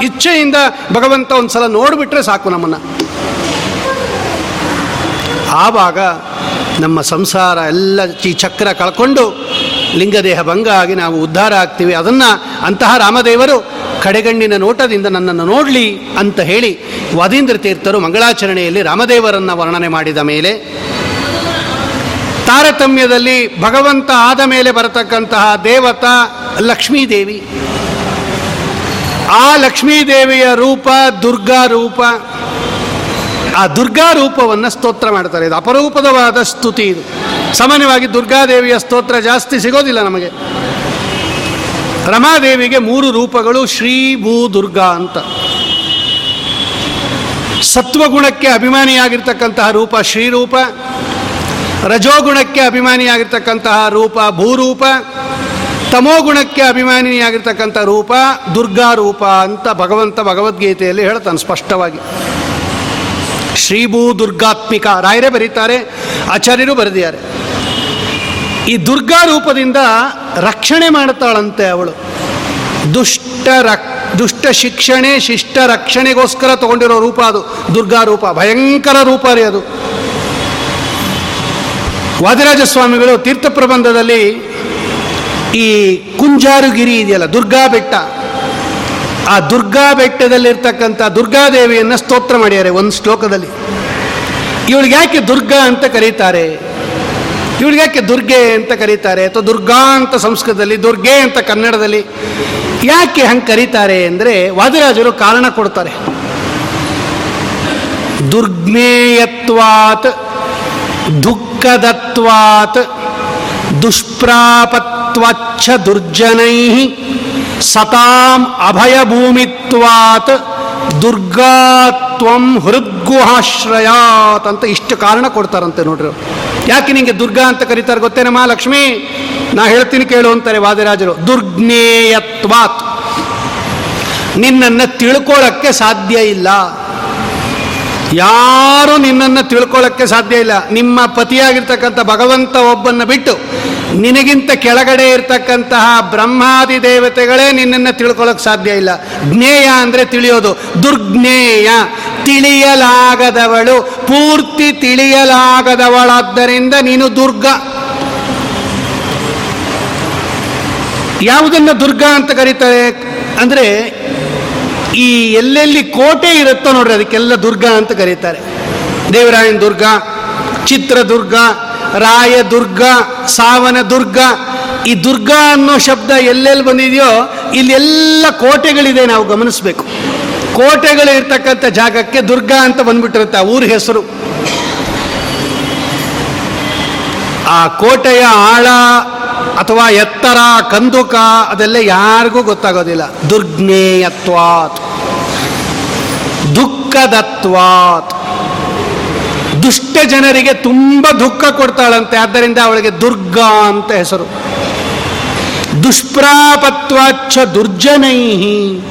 ಇಚ್ಛೆಯಿಂದ ಭಗವಂತ ಒಂದ್ಸಲ ನೋಡಿಬಿಟ್ರೆ ಸಾಕು ನಮ್ಮನ್ನು. ಆವಾಗ ನಮ್ಮ ಸಂಸಾರ ಎಲ್ಲ ಈ ಚಕ್ರ ಕಳ್ಕೊಂಡು ಲಿಂಗದೇಹ ಭಂಗ ಆಗಿ ನಾವು ಉದ್ಧಾರ ಆಗ್ತೀವಿ. ಅದನ್ನು ಅಂತಹ ರಾಮದೇವರು ಕಡೆಗಣ್ಣಿನ ನೋಟದಿಂದ ನನ್ನನ್ನು ನೋಡಲಿ ಅಂತ ಹೇಳಿ ವಾದೀಂದ್ರ ತೀರ್ಥರು ಮಂಗಳಾಚರಣೆಯಲ್ಲಿ ರಾಮದೇವರನ್ನು ವರ್ಣನೆ ಮಾಡಿದ ಮೇಲೆ ತಾರತಮ್ಯದಲ್ಲಿ ಭಗವಂತ ಆದ ಮೇಲೆ ಬರತಕ್ಕಂತಹ ದೇವತಾ ಲಕ್ಷ್ಮೀದೇವಿ. ಆ ಲಕ್ಷ್ಮೀದೇವಿಯ ರೂಪ ದುರ್ಗಾ ರೂಪ. ಆ ದುರ್ಗಾ ರೂಪವನ್ನು ಸ್ತೋತ್ರ ಮಾಡ್ತಾರೆ. ಇದು ಅಪರೂಪದವಾದ ಸ್ತುತಿ ಇದು. ಸಾಮಾನ್ಯವಾಗಿ ದುರ್ಗಾದೇವಿಯ ಸ್ತೋತ್ರ ಜಾಸ್ತಿ ಸಿಗೋದಿಲ್ಲ ನಮಗೆ. ರಮಾದೇವಿಗೆ ಮೂರು ರೂಪಗಳು ಶ್ರೀ, ಭೂ, ದುರ್ಗಾ ಅಂತ. ಸತ್ವಗುಣಕ್ಕೆ ಅಭಿಮಾನಿಯಾಗಿರ್ತಕ್ಕಂತಹ ರೂಪ ಶ್ರೀರೂಪ ರಜೋಗುಣಕ್ಕೆ ಅಭಿಮಾನಿಯಾಗಿರ್ತಕ್ಕಂತಹ ರೂಪ ಭೂರೂಪ ತಮೋಗುಣಕ್ಕೆ ಅಭಿಮಾನಿಯಾಗಿರ್ತಕ್ಕಂಥ ರೂಪ ದುರ್ಗಾ ರೂಪ ಅಂತ ಭಗವಂತ ಭಗವದ್ಗೀತೆಯಲ್ಲಿ ಹೇಳ್ತಾನೆ ಸ್ಪಷ್ಟವಾಗಿ. ಶ್ರೀಭೂ ದುರ್ಗಾತ್ಮಿಕ ರಾಯರೇ ಬರೀತಾರೆ, ಆಚಾರ್ಯರು ಬರೆದಿದ್ದಾರೆ. ಈ ದುರ್ಗಾ ರೂಪದಿಂದ ರಕ್ಷಣೆ ಮಾಡ್ತಾಳಂತೆ ಅವಳು. ದುಷ್ಟ ರಕ್, ದುಷ್ಟ ಶಿಕ್ಷಣೆ, ಶಿಷ್ಟ ರಕ್ಷಣೆಗೋಸ್ಕರ ತಗೊಂಡಿರೋ ರೂಪ ಅದು, ದುರ್ಗಾ ರೂಪ. ಭಯಂಕರ ರೂಪ ರೀ ಅದು. ವಾದಿರಾಜ ಸ್ವಾಮಿಗಳು ತೀರ್ಥ ಪ್ರಬಂಧದಲ್ಲಿ ಈ ಕುಂಜಾರುಗಿರಿ ಇದೆಯಲ್ಲ, ದುರ್ಗಾ ಬೆಟ್ಟ ಆ ದುರ್ಗಾ ಬೆಟ್ಟದಲ್ಲಿರ್ತಕ್ಕಂಥ ದುರ್ಗಾದೇವಿಯನ್ನು ಸ್ತೋತ್ರ ಮಾಡ್ಯಾರೆ ಒಂದು ಶ್ಲೋಕದಲ್ಲಿ. ಇವಳಿಗೆ ಯಾಕೆ ದುರ್ಗಾ ಅಂತ ಕರೀತಾರೆ? ಇವಳಿಗೆ ಯಾಕೆ ದುರ್ಗೆ ಅಂತ ಕರೀತಾರೆ? ಅಥವಾ ದುರ್ಗಾ ಅಂತ ಸಂಸ್ಕೃತದಲ್ಲಿ, ದುರ್ಗೆ ಅಂತ ಕನ್ನಡದಲ್ಲಿ ಯಾಕೆ ಹಂಗೆ ಕರೀತಾರೆ ಅಂದರೆ ವಾದಿರಾಜರು ಕಾರಣ ಕೊಡ್ತಾರೆ. ದುರ್ಗ್ಮೇಯತ್ವಾತ್ ದುಃಖದತ್ವಾತ್ ದುಷ್ಪ್ರಾಪತ್ವಚ್ಛ ದುರ್ಜನೈ ಸತಾಂ ಅಭಯಭೂಮಿತ್ವಾತ್ ದುರ್ಗಾತ್ವಂ ಹೃದ್ಗುಹಾಶ್ರಯಾತ್ ಅಂತ ಇಷ್ಟು ಕಾರಣ ಕೊಡ್ತಾರಂತೆ ನೋಡ್ರಿ. ಯಾಕೆ ನಿಂಗೆ ದುರ್ಗಾ ಅಂತ ಕರೀತಾರೆ ಗೊತ್ತೇನಮ್ಮ ಲಕ್ಷ್ಮಿ ನಾ ಹೇಳ್ತೀನಿ ಕೇಳು ಅಂತಾರೆ ವಾದಿರಾಜರು. ದುರ್ಜ್ಞೇಯತ್ವಾತ್. ನಿನ್ನನ್ನು ತಿಳ್ಕೊಳ್ಳೋಕ್ಕೆ ಸಾಧ್ಯ ಇಲ್ಲ. ಯಾರು ನಿನ್ನನ್ನು ತಿಳ್ಕೊಳ್ಳೋಕ್ಕೆ ಸಾಧ್ಯ ಇಲ್ಲ. ನಿಮ್ಮ ಪತಿಯಾಗಿರ್ತಕ್ಕಂಥ ಭಗವಂತ ಒಬ್ಬನ್ನು ಬಿಟ್ಟು ನಿನಗಿಂತ ಕೆಳಗಡೆ ಇರ್ತಕ್ಕಂತಹ ಬ್ರಹ್ಮಾದಿ ದೇವತೆಗಳೇ ನಿನ್ನನ್ನು ತಿಳ್ಕೊಳ್ಳೋಕೆ ಸಾಧ್ಯ ಇಲ್ಲ. ಜ್ಞೇಯ ಅಂದರೆ ತಿಳಿಯೋದು. ದುರ್ಜ್ಞೇಯ ತಿಳಿಯಲಾಗದವಳು, ಪೂರ್ತಿ ತಿಳಿಯಲಾಗದವಳಾದ್ದರಿಂದ ನೀನು ದುರ್ಗ. ಯಾವುದನ್ನು ದುರ್ಗ ಅಂತ ಕರೀತಾರೆ? ಅಂದರೆ ಈ ಎಲ್ಲೆಲ್ಲಿ ಕೋಟೆ ಇರುತ್ತೋ ನೋಡ್ರಿ, ಅದಕ್ಕೆಲ್ಲ ದುರ್ಗ ಅಂತ ಕರೀತಾರೆ. ದೇವರಾಯನ ದುರ್ಗ, ಚಿತ್ರದುರ್ಗ ಸಾವನ ದುರ್ಗ ಈ ದುರ್ಗ ಅನ್ನೋ ಶಬ್ದ ಎಲ್ಲೆಲ್ಲಿ ಬಂದಿದೆಯೋ, ಇಲ್ಲೆಲ್ಲ ಕೋಟೆಗಳಿದೆ ನಾವು ಗಮನಿಸಬೇಕು. ಕೋಟೆಗಳು ಇರ್ತಕ್ಕಂಥ ಜಾಗಕ್ಕೆ ದುರ್ಗ ಅಂತ ಬಂದ್ಬಿಟ್ಟಿರುತ್ತೆ ಆ ಊರ ಹೆಸರು. ಆ ಕೋಟೆಯ ಆಳ ಅಥವಾ ಎತ್ತರ, ಕಂದುಕ, ಅದೆಲ್ಲ ಯಾರಿಗೂ ಗೊತ್ತಾಗೋದಿಲ್ಲ. ದುರ್ಜ್ಞೇಯತ್ವಾತ್. ದುಃಖದತ್ವಾತ್. ದುಷ್ಟ ಜನರಿಗೆ ತುಂಬ ದುಃಖ ಕೊಡ್ತಾಳಂತೆ, ಆದ್ದರಿಂದ ಅವಳಿಗೆ ದುರ್ಗಾ ಅಂತ ಹೆಸರು. ದುಷ್ಪ್ರಾಪತ್ವಾಚ್ಛ ದುರ್ಜನೈಹಿ.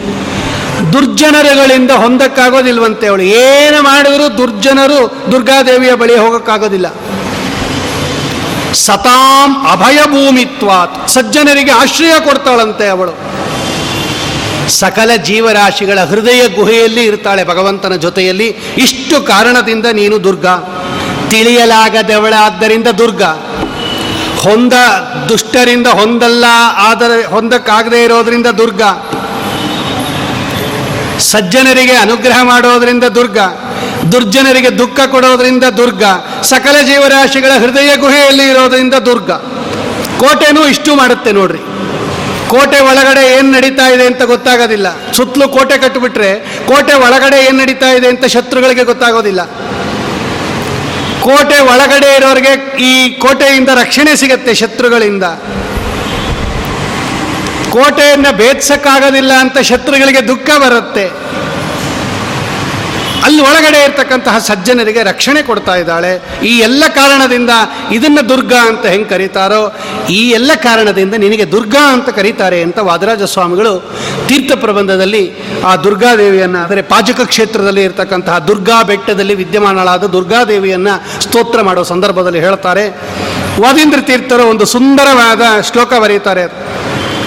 ದುರ್ಜನರುಗಳಿಂದ ಹೊಂದಕ್ಕಾಗೋದಿಲ್ವಂತೆ ಅವಳು. ಏನು ಮಾಡಿದರೂ ದುರ್ಜನರು ದುರ್ಗಾದೇವಿಯ ಬಳಿ ಹೋಗೋಕ್ಕಾಗೋದಿಲ್ಲ. ಸತಾಂ ಅಭಯಭೂಮಿತ್ವಾತ್ ಸಜ್ಜನರಿಗೆ ಆಶ್ರಯ ಕೊಡ್ತಾಳಂತೆ ಅವಳು. ಸಕಲ ಜೀವರಾಶಿಗಳ ಹೃದಯ ಗುಹೆಯಲ್ಲಿ ಇರ್ತಾಳೆ ಭಗವಂತನ ಜೊತೆಯಲ್ಲಿ. ಇಷ್ಟು ಕಾರಣದಿಂದ ನೀನು ದುರ್ಗ. ತಿಳಿಯಲಾಗದವಳಾದ್ದರಿಂದ ದುರ್ಗ. ಹೊಂದ ದುಷ್ಟರಿಂದ ಹೊಂದಲ್ಲ, ಆದರೆ ಹೊಂದಕ್ಕಾಗದೆ ಇರೋದರಿಂದ ದುರ್ಗ. ಸಜ್ಜನರಿಗೆ ಅನುಗ್ರಹ ಮಾಡೋದರಿಂದ ದುರ್ಗ. ದುರ್ಜನರಿಗೆ ದುಃಖ ಕೊಡೋದ್ರಿಂದ ದುರ್ಗ, ಸಕಲ ಜೀವರಾಶಿಗಳ ಹೃದಯ ಗುಹೆಯಲ್ಲಿ ಇರೋದ್ರಿಂದ ದುರ್ಗ. ಕೋಟೆನೂ ಇಷ್ಟು ಮಾಡುತ್ತೆ ನೋಡ್ರಿ. ಕೋಟೆ ಒಳಗಡೆ ಏನು ನಡೀತಾ ಇದೆ ಅಂತ ಗೊತ್ತಾಗೋದಿಲ್ಲ. ಸುತ್ತಲೂ ಕೋಟೆ ಕಟ್ಟಿಬಿಟ್ರೆ ಕೋಟೆ ಒಳಗಡೆ ಏನು ನಡೀತಾ ಇದೆ ಅಂತ ಶತ್ರುಗಳಿಗೆ ಗೊತ್ತಾಗೋದಿಲ್ಲ. ಕೋಟೆ ಒಳಗಡೆ ಇರೋರಿಗೆ ಈ ಕೋಟೆಯಿಂದ ರಕ್ಷಣೆ ಸಿಗತ್ತೆ ಶತ್ರುಗಳಿಂದ. ಕೋಟೆಯನ್ನು ಭೇದಿಸಕ್ಕಾಗೋದಿಲ್ಲ ಅಂತ ಶತ್ರುಗಳಿಗೆ ದುಃಖ ಬರುತ್ತೆ. ಅಲ್ಲಿ ಒಳಗಡೆ ಇರ್ತಕ್ಕಂತಹ ಸಜ್ಜನರಿಗೆ ರಕ್ಷಣೆ ಕೊಡ್ತಾ ಇದ್ದಾಳೆ. ಈ ಎಲ್ಲ ಕಾರಣದಿಂದ ಇದನ್ನ ದುರ್ಗಾ ಅಂತ ಹೆಂಗೆ ಕರೀತಾರೋ, ಈ ಎಲ್ಲ ಕಾರಣದಿಂದ ನಿನಗೆ ದುರ್ಗಾ ಅಂತ ಕರೀತಾರೆ ಅಂತ ವಾದರಾಜ ಸ್ವಾಮಿಗಳು ತೀರ್ಥ ಪ್ರಬಂಧದಲ್ಲಿ ಆ ದುರ್ಗಾದೇವಿಯನ್ನು ಅಂದರೆ ಪಾಜಕ ಕ್ಷೇತ್ರದಲ್ಲಿ ಇರ್ತಕ್ಕಂತಹ ದುರ್ಗಾ ಬೆಟ್ಟದಲ್ಲಿ ವಿದ್ಯಮಾನಳಾದ ದುರ್ಗಾದೇವಿಯನ್ನು ಸ್ತೋತ್ರ ಮಾಡೋ ಸಂದರ್ಭದಲ್ಲಿ ಹೇಳ್ತಾರೆ. ವಾದೀಂದ್ರ ತೀರ್ಥರು ಒಂದು ಸುಂದರವಾದ ಶ್ಲೋಕ ಬರೀತಾರೆ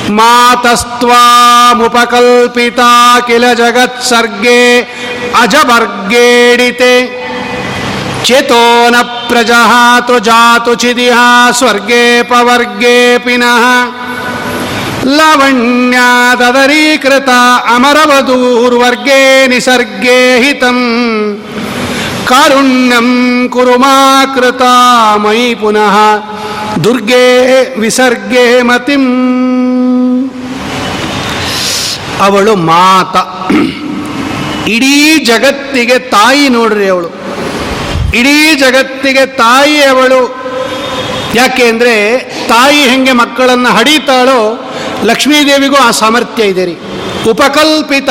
मातस्त्वामुपकल्पिता किल जगत्सर्गे अजवर्गेडिते चितो न प्रजः त्वजातु चिदिहा स्वर्गेऽपवर्गेऽपि नः। लवण्याददरीकृता अमरवधूर्वर्गे निसर्गे हितम्। कारुण्यं कुरु कृता मयि पुनः दुर्गे विसर्गे मतिम्। ಅವಳು ಮಾತ. ಇಡೀ ಜಗತ್ತಿಗೆ ತಾಯಿ ನೋಡ್ರಿ ಅವಳು. ಇಡೀ ಜಗತ್ತಿಗೆ ತಾಯಿ ಅವಳು. ಯಾಕೆ ಅಂದರೆ ತಾಯಿ ಹೆಂಗೆ ಮಕ್ಕಳನ್ನು ಹಡಿತಾಳೋ ಲಕ್ಷ್ಮೀದೇವಿಗೂ ಆ ಸಾಮರ್ಥ್ಯ ಇದೆ ರೀ. ಉಪಕಲ್ಪಿತ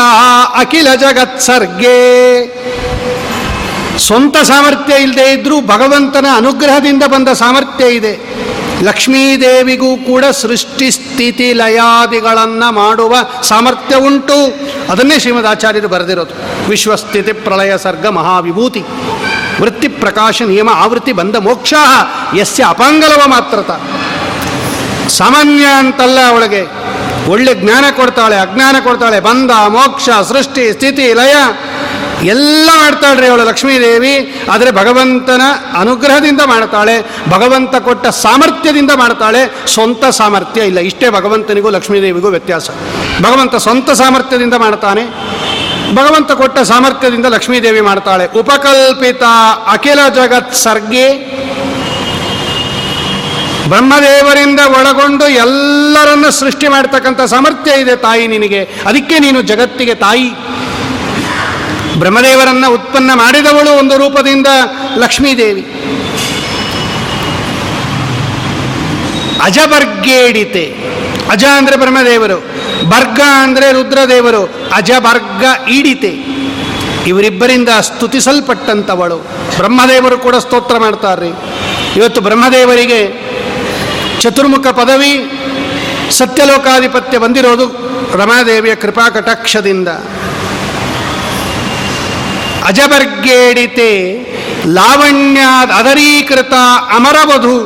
ಅಖಿಲ ಜಗತ್ಸರ್ಗೆ ಸ್ವಂತ ಸಾಮರ್ಥ್ಯ ಇಲ್ಲದೆ ಇದ್ರೂ ಭಗವಂತನ ಅನುಗ್ರಹದಿಂದ ಬಂದ ಸಾಮರ್ಥ್ಯ ಇದೆ. ಲಕ್ಷ್ಮೀದೇವಿಗೂ ಕೂಡ ಸೃಷ್ಟಿ ಸ್ಥಿತಿ ಲಯಾದಿಗಳನ್ನು ಮಾಡುವ ಸಾಮರ್ಥ್ಯ ಉಂಟು. ಅದನ್ನೇ ಶ್ರೀಮದ್ ಆಚಾರ್ಯರು ಬರೆದಿರೋದು. ವಿಶ್ವಸ್ಥಿತಿ ಪ್ರಳಯ ಸರ್ಗ ಮಹಾವಿಭೂತಿ. ವೃತ್ತಿ ಪ್ರಕಾಶ ನಿಯಮ ಆವೃತ್ತಿ ಬಂದ ಮೋಕ್ಷ ಯಸ್ಯ ಅಪಾಂಗಲವ ಮಾತ್ರತ. ಸಾಮಾನ್ಯ ಅಂತಲ್ಲ ಅವಳಿಗೆ. ಒಳ್ಳೆ ಜ್ಞಾನ ಕೊಡ್ತಾಳೆ, ಅಜ್ಞಾನ ಕೊಡ್ತಾಳೆ, ಬಂದ ಮೋಕ್ಷ, ಸೃಷ್ಟಿ, ಸ್ಥಿತಿ, ಲಯ. ಎಲ್ಲ ಮಾಡ್ತಾಳ್ರಿ ಅವಳು ಲಕ್ಷ್ಮೀದೇವಿ, ಆದರೆ ಭಗವಂತನ ಅನುಗ್ರಹದಿಂದ ಮಾಡ್ತಾಳೆ, ಭಗವಂತ ಕೊಟ್ಟ ಸಾಮರ್ಥ್ಯದಿಂದ ಮಾಡ್ತಾಳೆ, ಸ್ವಂತ ಸಾಮರ್ಥ್ಯ ಇಲ್ಲ. ಇಷ್ಟೇ ಭಗವಂತನಿಗೂ ಲಕ್ಷ್ಮೀದೇವಿಗೂ ವ್ಯತ್ಯಾಸ. ಭಗವಂತ ಸ್ವಂತ ಸಾಮರ್ಥ್ಯದಿಂದ ಮಾಡ್ತಾನೆ, ಭಗವಂತ ಕೊಟ್ಟ ಸಾಮರ್ಥ್ಯದಿಂದ ಲಕ್ಷ್ಮೀದೇವಿ ಮಾಡ್ತಾಳೆ. ಉಪಕಲ್ಪಿತ ಅಖಿಲ ಜಗತ್ ಸರ್ಗೆ ಬ್ರಹ್ಮದೇವರಿಂದ ಒಳಗೊಂಡು ಎಲ್ಲರನ್ನ ಸೃಷ್ಟಿ ಮಾಡ್ತಕ್ಕಂಥ ಸಾಮರ್ಥ್ಯ ಇದೆ ತಾಯಿ ನಿನಗೆ. ಅದಕ್ಕೆ ನೀನು ಜಗತ್ತಿಗೆ ತಾಯಿ. ಬ್ರಹ್ಮದೇವರನ್ನ ಉತ್ಪನ್ನ ಮಾಡಿದವಳು ಒಂದು ರೂಪದಿಂದ ಲಕ್ಷ್ಮೀದೇವಿ. ಅಜಬರ್ಗೇಡಿತೆ. ಅಜ ಅಂದರೆ ಬ್ರಹ್ಮದೇವರು, ಬರ್ಗ ಅಂದರೆ ರುದ್ರದೇವರು ಅಜಬರ್ಗ ಈಡಿತೆ. ಇವರಿಬ್ಬರಿಂದ ಸ್ತುತಿಸಲ್ಪಟ್ಟಂಥವಳು ಬ್ರಹ್ಮದೇವರು ಕೂಡ ಸ್ತೋತ್ರ ಮಾಡ್ತಾರ್ರಿ. ಇವತ್ತು ಬ್ರಹ್ಮದೇವರಿಗೆ ಚತುರ್ಮುಖ ಪದವಿ, ಸತ್ಯಲೋಕಾಧಿಪತ್ಯ ಬಂದಿರೋದು ರಮಾದೇವಿಯ ಕೃಪಾ ಕಟಾಕ್ಷದಿಂದ. ಅಜಬರ್ಗೇಡಿತೆ ಲಾವಣ್ಯ ಅದರೀಕೃತ ಅಮರವಧು.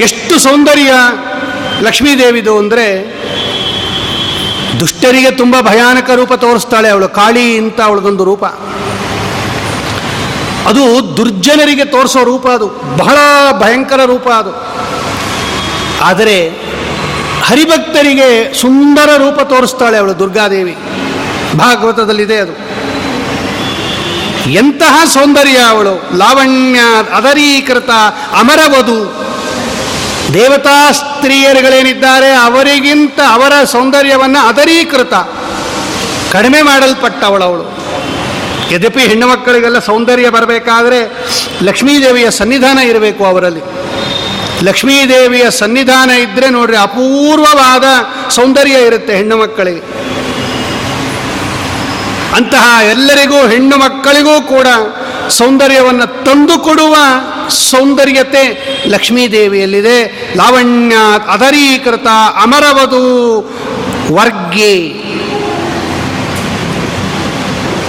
ಎಷ್ಟು ಸೌಂದರ್ಯ ಲಕ್ಷ್ಮೀದೇವಿದು ಅಂದರೆ ದುಷ್ಟರಿಗೆ ತುಂಬ ಭಯಾನಕ ರೂಪ ತೋರಿಸ್ತಾಳೆ ಅವಳು, ಕಾಳಿ ಅಂತ ಅವಳದೊಂದು ರೂಪ. ಅದು ದುರ್ಜನರಿಗೆ ತೋರಿಸೋ ರೂಪ ಅದು, ಬಹಳ ಭಯಂಕರ ರೂಪ ಅದು. ಆದರೆ ಹರಿಭಕ್ತರಿಗೆ ಸುಂದರ ರೂಪ ತೋರಿಸ್ತಾಳೆ ಅವಳು ದುರ್ಗಾದೇವಿ. ಭಾಗವತದಲ್ಲಿದೆ ಅದು. ಎಂತಹ ಸೌಂದರ್ಯ ಅವಳು? ಲಾವಣ್ಯ ಅದರೀಕೃತ ಅಮರವಧು ದೇವತಾ ಸ್ತ್ರೀಯರುಗಳೇನಿದ್ದಾರೆ, ಅವರಿಗಿಂತ ಅವರ ಸೌಂದರ್ಯವನ್ನು ಅದರೀಕೃತ. ಕಡಿಮೆ ಮಾಡಲ್ಪಟ್ಟವಳವಳು ಯದ್ಯಪಿ ಹೆಣ್ಣು ಮಕ್ಕಳಿಗೆಲ್ಲ ಸೌಂದರ್ಯ ಬರಬೇಕಾದ್ರೆ ಲಕ್ಷ್ಮೀದೇವಿಯ ಸನ್ನಿಧಾನ ಇರಬೇಕು ಅವರಲ್ಲಿ. ಲಕ್ಷ್ಮೀದೇವಿಯ ಸನ್ನಿಧಾನ ಇದ್ದರೆ ನೋಡ್ರಿ ಅಪೂರ್ವವಾದ ಸೌಂದರ್ಯ ಇರುತ್ತೆ ಹೆಣ್ಣು ಮಕ್ಕಳಿಗೆ. ಅಂತಹ ಎಲ್ಲರಿಗೂ, ಹೆಣ್ಣು ಮಕ್ಕಳಿಗೂ ಕೂಡ ಸೌಂದರ್ಯವನ್ನು ತಂದುಕೊಡುವ ಸೌಂದರ್ಯತೆ ಲಕ್ಷ್ಮೀದೇವಿಯಲ್ಲಿದೆ. ಲಾವಣ್ಯ ಅದರೀಕೃತ ಅಮರವಧು ವರ್ಗೆ.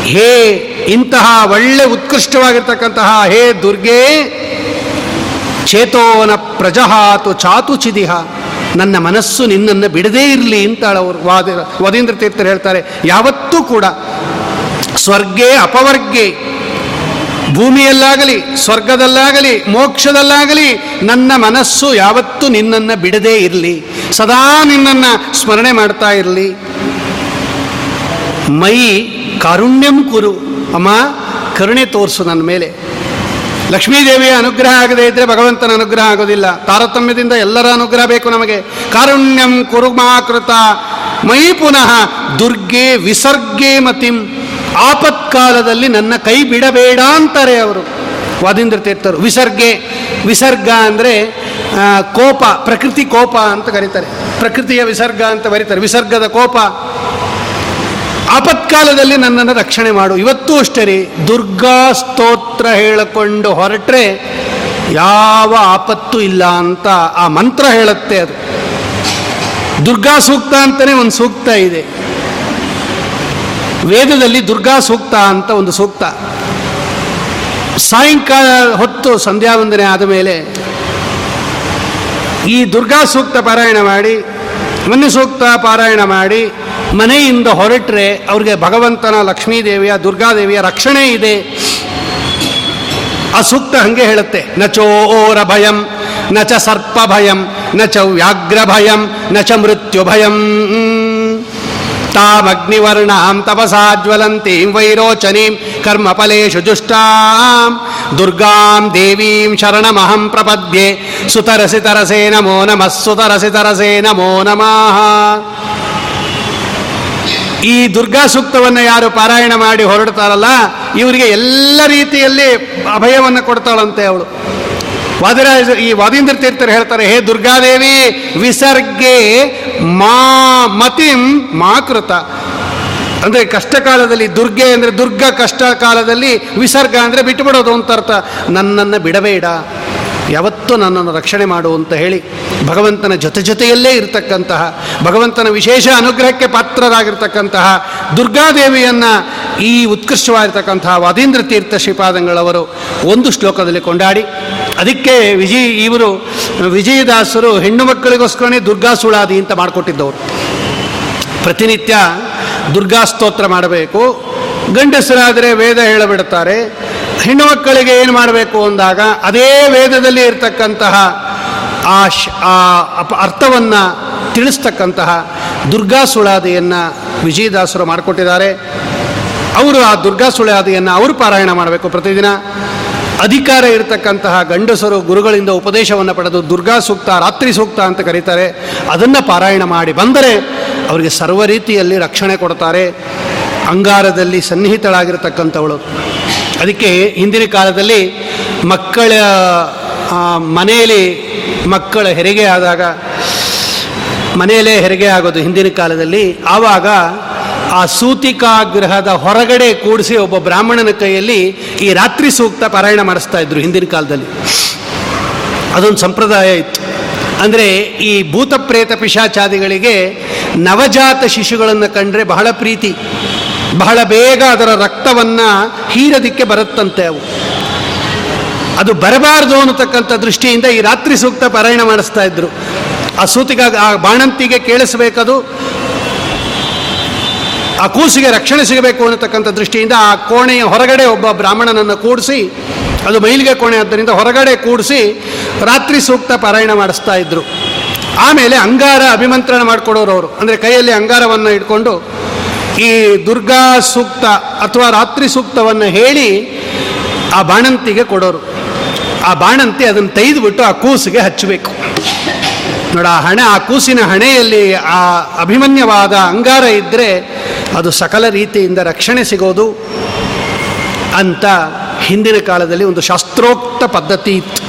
ಹೇ, ಇಂತಹ ಒಳ್ಳೆ ಉತ್ಕೃಷ್ಟವಾಗಿರ್ತಕ್ಕಂತಹ ಹೇ ದುರ್ಗೆ ಚೇತೋನ ಪ್ರಜಹಾತು ಚಾತು ಚಿದಿಹ. ನನ್ನ ಮನಸ್ಸು ನಿನ್ನನ್ನು ಬಿಡದೇ ಇರಲಿ ಅಂತ ಅವರು ವಾದ ವದೇಂದ್ರ ತೀರ್ಥರು ಹೇಳ್ತಾರೆ. ಯಾವತ್ತೂ ಕೂಡ ಸ್ವರ್ಗೆ ಅಪವರ್ಗೆ. ಭೂಮಿಯಲ್ಲಾಗಲಿ, ಸ್ವರ್ಗದಲ್ಲಾಗಲಿ, ಮೋಕ್ಷದಲ್ಲಾಗಲಿ ನನ್ನ ಮನಸ್ಸು ಯಾವತ್ತೂ ನಿನ್ನನ್ನು ಬಿಡದೇ ಇರಲಿ. ಸದಾ ನಿನ್ನನ್ನು ಸ್ಮರಣೆ ಮಾಡ್ತಾ ಇರಲಿ. ಮೈ ಕಾರುಣ್ಯಂ ಕುರು. ಅಮ್ಮ, ಕರುಣೆ ತೋರಿಸು ನನ್ನ ಮೇಲೆ. ಲಕ್ಷ್ಮೀದೇವಿಯ ಅನುಗ್ರಹ ಆಗದೇ ಇದ್ದರೆ ಭಗವಂತನ ಅನುಗ್ರಹ ಆಗೋದಿಲ್ಲ. ತಾರತಮ್ಯದಿಂದ ಎಲ್ಲರ ಅನುಗ್ರಹ ಬೇಕು ನಮಗೆ. ಕಾರುಣ್ಯಂ ಕುರುಮಾಕೃತ. ಮೈ ಪುನಃ ದುರ್ಗೆ ವಿಸರ್ಗೆ ಮತಿಂ. ಆಪತ್ಕಾಲದಲ್ಲಿ ನನ್ನ ಕೈ ಬಿಡಬೇಡ ಅಂತಾರೆ ಅವರು. ವಾದೀಂದ್ರ ತೀರ್ಥರು. ವಿಸರ್ಗೆ, ವಿಸರ್ಗ ಅಂದರೆ ಕೋಪ, ಪ್ರಕೃತಿ ಕೋಪ ಅಂತ ಕರೀತಾರೆ. ಪ್ರಕೃತಿಯ ವಿಸರ್ಗ ಅಂತ ಬರೀತಾರೆ. ವಿಸರ್ಗದ ಕೋಪ. ಆಪತ್ಕಾಲದಲ್ಲಿ ನನ್ನನ್ನು ರಕ್ಷಣೆ ಮಾಡು. ಇವತ್ತು ಅಷ್ಟೇ ರೀ. ದುರ್ಗಾ ಸ್ತೋತ್ರ ಹೇಳಿಕೊಂಡು ಹೊರಟ್ರೆ ಯಾವ ಆಪತ್ತು ಇಲ್ಲ ಅಂತ ಆ ಮಂತ್ರ ಹೇಳುತ್ತೆ ಅದು. ದುರ್ಗಾ ಸೂಕ್ತ ಅಂತಲೇ ಒಂದು ಸೂಕ್ತ ಇದೆ. ವೇದದಲ್ಲಿ ದುರ್ಗಾ ಸೂಕ್ತ ಅಂತ ಒಂದು ಸೂಕ್ತ. ಸಾಯಂಕಾಲ ಹೊತ್ತು ಸಂಧ್ಯಾ ವಂದನೆ ಆದ ಮೇಲೆ ಈ ದುರ್ಗಾ ಸೂಕ್ತ ಪಾರಾಯಣ ಮಾಡಿ ಮನೆ ಸೂಕ್ತ ಪಾರಾಯಣ ಮಾಡಿ, ಮನೆಯಿಂದ ಹೊರಟ್ರೆ ಅವ್ರಿಗೆ ಭಗವಂತನ, ಲಕ್ಷ್ಮೀದೇವಿಯ, ದುರ್ಗಾದೇವಿಯ ರಕ್ಷಣೆ ಇದೆ. ಆ ಸೂಕ್ತ ಹಂಗೆ ಹೇಳುತ್ತೆ. ನ ಚೋರ ಭಯಂ, ನ ಚ ಸರ್ಪ ಭಯಂ, ನ ಚ ವ್ಯಾಘ್ರ ಭಯಂ, ನ ಚ ಮೃತ್ಯು ಭಯಂ. ತಾಮಗ್ನಿವರ್ಣಾಂ ತಪಸಾ ಜ್ವಲಂತೀಂ ವೈರೋಚನೀಂ ಕರ್ಮಫಲೇಶು ಜುಷ್ಟಾಂ ದುರ್ಗಾಂ ದೇವೀಂ ಶರಣಮಹಂ ಪ್ರಪದ್ಯೆ ಸುತರಸಿ ತರಸೇ ನಮೋ ನಮಃ, ಸುತರಸಿ ತರಸೇ ನಮೋ ನಮಃ. ಈ ದುರ್ಗಾ ಸೂಕ್ತವನ್ನು ಯಾರು ಪಾರಾಯಣ ಮಾಡಿ ಹೊರಡ್ತಾರಲ್ಲ, ಇವರಿಗೆ ಎಲ್ಲ ರೀತಿಯಲ್ಲಿ ಅಭಯವನ್ನು ಕೊಡ್ತಾಳಂತೆ ಅವಳು. ವಾದಿರಾಜ ಈ ವಾದೀಂದ್ರ ತೀರ್ಥರು ಹೇಳ್ತಾರೆ, ಹೇ ದುರ್ಗಾದೇವಿ, ವಿಸರ್ಗೆ ಮಾ ಮತಿಂ ಮಾಕೃತ. ಅಂದರೆ ಕಷ್ಟ ಕಾಲದಲ್ಲಿ ದುರ್ಗೆ ಅಂದರೆ ದುರ್ಗ ಕಷ್ಟ ಕಾಲದಲ್ಲಿ ವಿಸರ್ಗ ಅಂದರೆ ಬಿಟ್ಟುಬಿಡೋದು ಅಂತ ಅರ್ಥ. ನನ್ನನ್ನು ಬಿಡಬೇಡ. ಯಾವತ್ತೂ ನನ್ನನ್ನು ರಕ್ಷಣೆ ಮಾಡು ಅಂತ ಹೇಳಿ ಭಗವಂತನ ಜೊತೆ ಜೊತೆಯಲ್ಲೇ ಇರತಕ್ಕಂತಹ, ಭಗವಂತನ ವಿಶೇಷ ಅನುಗ್ರಹಕ್ಕೆ ಪಾತ್ರರಾಗಿರ್ತಕ್ಕಂತಹ ದುರ್ಗಾದೇವಿಯನ್ನು ಈ ಉತ್ಕೃಷ್ಟವಾಗಿರ್ತಕ್ಕಂತಹ ವಾದೀಂದ್ರ ತೀರ್ಥ ಶ್ರೀಪಾದಂಗಳವರು ಒಂದು ಶ್ಲೋಕದಲ್ಲಿ ಕೊಂಡಾಡಿ ಅದಕ್ಕೆ ವಿಜಿ ಇವರು, ವಿಜಯದಾಸರು ಹೆಣ್ಣು ಮಕ್ಕಳಿಗೋಸ್ಕರನೇ ದುರ್ಗಾ ಸುಳಾದಿ ಅಂತ ಮಾಡಿಕೊಟ್ಟಿದ್ದವರು. ಪ್ರತಿನಿತ್ಯ ದುರ್ಗಾ ಸ್ತೋತ್ರ ಮಾಡಬೇಕು. ಗಂಡಸರಾದರೆ ವೇದ ಹೇಳಿಬಿಡುತ್ತಾರೆ. ಹೆಣ್ಣು ಮಕ್ಕಳಿಗೆ ಏನು ಮಾಡಬೇಕು ಅಂದಾಗ ಅದೇ ವೇದದಲ್ಲಿ ಇರತಕ್ಕಂತಹ ಆ ಶ್, ಆ ಅಪ, ಅರ್ಥವನ್ನು ತಿಳಿಸ್ತಕ್ಕಂತಹ ದುರ್ಗಾ ಸುಳಾದಿಯನ್ನು ವಿಜಯದಾಸರು ಮಾಡಿಕೊಟ್ಟಿದ್ದಾರೆ. ಅವರು ಆ ದುರ್ಗಾ ಸುಳಾದಿಯನ್ನು ಅವರು ಪಾರಾಯಣ ಮಾಡಬೇಕು ಪ್ರತಿದಿನ. ಅಧಿಕಾರ ಇರತಕ್ಕಂತಹ ಗಂಡಸರು ಗುರುಗಳಿಂದ ಉಪದೇಶವನ್ನು ಪಡೆದು ದುರ್ಗಾ ಸೂಕ್ತ, ರಾತ್ರಿ ಸೂಕ್ತ ಅಂತ ಕರೀತಾರೆ. ಅದನ್ನು ಪಾರಾಯಣ ಮಾಡಿ ಬಂದರೆ ಅವರಿಗೆ ಸರ್ವ ರೀತಿಯಲ್ಲಿ ರಕ್ಷಣೆ ಕೊಡ್ತಾರೆ. ಅಂಗಾರದಲ್ಲಿ ಸನ್ನಿಹಿತಳಾಗಿರ್ತಕ್ಕಂಥವಳು. ಅದಕ್ಕೆ ಹಿಂದಿನ ಕಾಲದಲ್ಲಿ ಮಕ್ಕಳ ಮನೆಯಲ್ಲಿ ಮಕ್ಕಳ ಹೆರಿಗೆ ಆದಾಗ, ಮನೆಯಲ್ಲೇ ಹೆರಿಗೆ ಆಗೋದು ಹಿಂದಿನ ಕಾಲದಲ್ಲಿ. ಆವಾಗ ಆ ಸೂತಿಕಾಗ್ರಹದ ಹೊರಗಡೆ ಕೂಡಿಸಿ ಒಬ್ಬ ಬ್ರಾಹ್ಮಣನ ಕೈಯಲ್ಲಿ ಈ ರಾತ್ರಿ ಸೂಕ್ತ ಪಾರಾಯಣ ಮಾಡಿಸ್ತಾ ಇದ್ರು ಹಿಂದಿನ ಕಾಲದಲ್ಲಿ. ಅದೊಂದು ಸಂಪ್ರದಾಯ ಇತ್ತು. ಅಂದರೆ ಈ ಭೂತ ಪ್ರೇತ ಪಿಶಾಚಾದಿಗಳಿಗೆ ನವಜಾತ ಶಿಶುಗಳನ್ನು ಕಂಡ್ರೆ ಬಹಳ ಪ್ರೀತಿ. ಬಹಳ ಬೇಗ ಅದರ ರಕ್ತವನ್ನು ಹೀರದಿಕ್ಕೆ ಬರುತ್ತಂತೆ ಅವು. ಅದು ಬರಬಾರದು ಅನ್ನತಕ್ಕಂಥ ದೃಷ್ಟಿಯಿಂದ ಈ ರಾತ್ರಿ ಸೂಕ್ತ ಪಾರಾಯಣ ಮಾಡಿಸ್ತಾ ಇದ್ರು. ಆ ಸೂತಿಗ ಆ ಬಾಣಂತಿಗೆ ಕೇಳಿಸಬೇಕದು ಆ ಕೂಸಿಗೆ ರಕ್ಷಣೆ ಸಿಗಬೇಕು ಅನ್ನತಕ್ಕಂಥ ದೃಷ್ಟಿಯಿಂದ ಆ ಕೋಣೆಯ ಹೊರಗಡೆ ಒಬ್ಬ ಬ್ರಾಹ್ಮಣನನ್ನು ಕೂಡಿಸಿ, ಅದು ಮೈಲಿಗೆ ಕೋಣೆ ಆದ್ದರಿಂದ ಹೊರಗಡೆ ಕೂಡಿಸಿ ರಾತ್ರಿ ಸೂಕ್ತ ಪಾರಾಯಣ ಮಾಡಿಸ್ತಾ ಇದ್ರು. ಆಮೇಲೆ ಅಂಗಾರ ಅಭಿಮಂತ್ರಣ ಮಾಡಿಕೊಡೋರು ಅವರು. ಅಂದರೆ ಕೈಯಲ್ಲಿ ಅಂಗಾರವನ್ನು ಇಟ್ಕೊಂಡು ಈ ದುರ್ಗಾ ಸೂಕ್ತ ಅಥವಾ ರಾತ್ರಿ ಸೂಕ್ತವನ್ನು ಹೇಳಿ ಆ ಬಾಣಂತಿಗೆ ಕೊಡೋರು. ಆ ಬಾಣಂತಿ ಅದನ್ನು ತೆಗೆದುಬಿಟ್ಟು ಆ ಕೂಸಿಗೆ ಹಚ್ಚಬೇಕು. ನೋಡ, ಆ ಹಣೆ, ಆ ಕೂಸಿನ ಹಣೆಯಲ್ಲಿ ಆ ಅಭಿಮನ್ಯವಾದ ಅಂಗಾರ ಇದ್ದರೆ ಅದು ಸಕಲ ರೀತಿಯಿಂದ ರಕ್ಷಣೆ ಸಿಗೋದು ಅಂತ ಹಿಂದಿನ ಕಾಲದಲ್ಲಿ ಒಂದು ಶಾಸ್ತ್ರೋಕ್ತ ಪದ್ಧತಿ ಇತ್ತು.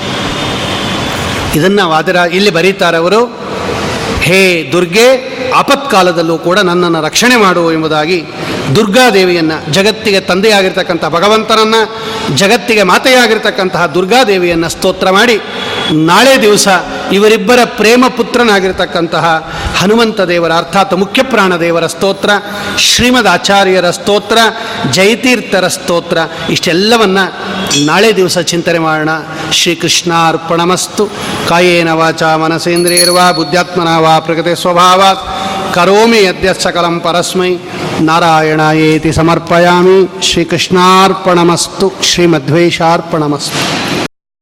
ಇದನ್ನು ವಾದರ, ಇಲ್ಲಿ ಬರೀತಾರವರು ಹೇ ದುರ್ಗೆ, ಆಪತ್ಕಾಲದಲ್ಲೂ ಕೂಡ ನನ್ನನ್ನು ರಕ್ಷಣೆ ಮಾಡು ಎಂಬುದಾಗಿ ದುರ್ಗಾದೇವಿಯನ್ನು, ಜಗತ್ತಿಗೆ ತಂದೆಯಾಗಿರ್ತಕ್ಕಂಥ ಭಗವಂತನನ್ನು, ಜಗತ್ತಿಗೆ ಮಾತೆಯಾಗಿರ್ತಕ್ಕಂತಹ ದುರ್ಗಾದೇವಿಯನ್ನು ಸ್ತೋತ್ರ ಮಾಡಿ ನಾಳೆ ದಿವಸ ಇವರಿಬ್ಬರ ಪ್ರೇಮ ಪುತ್ರನಾಗಿರ್ತಕ್ಕಂತಹ ಹನುಮಂತ ದೇವರ ಅರ್ಥಾತ್ ಮುಖ್ಯಪ್ರಾಣ ದೇವರ ಸ್ತೋತ್ರ, ಶ್ರೀಮದ್ ಆಚಾರ್ಯರ ಸ್ತೋತ್ರ, ಜಯತೀರ್ಥರ ಸ್ತೋತ್ರ, ಇಷ್ಟೆಲ್ಲವನ್ನು ನಾಳೆ ದಿವಸ ಚಿಂತನೆ ಮಾಡೋಣ. ಶ್ರೀಕೃಷ್ಣಾರ್ಪಣಮಸ್ತು. ಕಾಯೇನ ವಾಚ ಮನಸೇಂದ್ರಿಯರ್ವಾ ಬುದ್ಧಾತ್ಮನ ವಾ ಪ್ರಕೃತಿ ಸ್ವಭಾವ. ಕರೋಮಿ ಯದ್ಯ ಸಕಲಂ ಪರಸ್ಮೈ. ನಾರಾಯಣಾಯೇತಿ ಸಮರ್ಪಯಾಮಿ. ಶ್ರೀಕೃಷ್ಣಾರ್ಪಣಮಸ್ತು. ಶ್ರೀಮಧ್ವೇಶಾರ್ಪಣಮಸ್ತು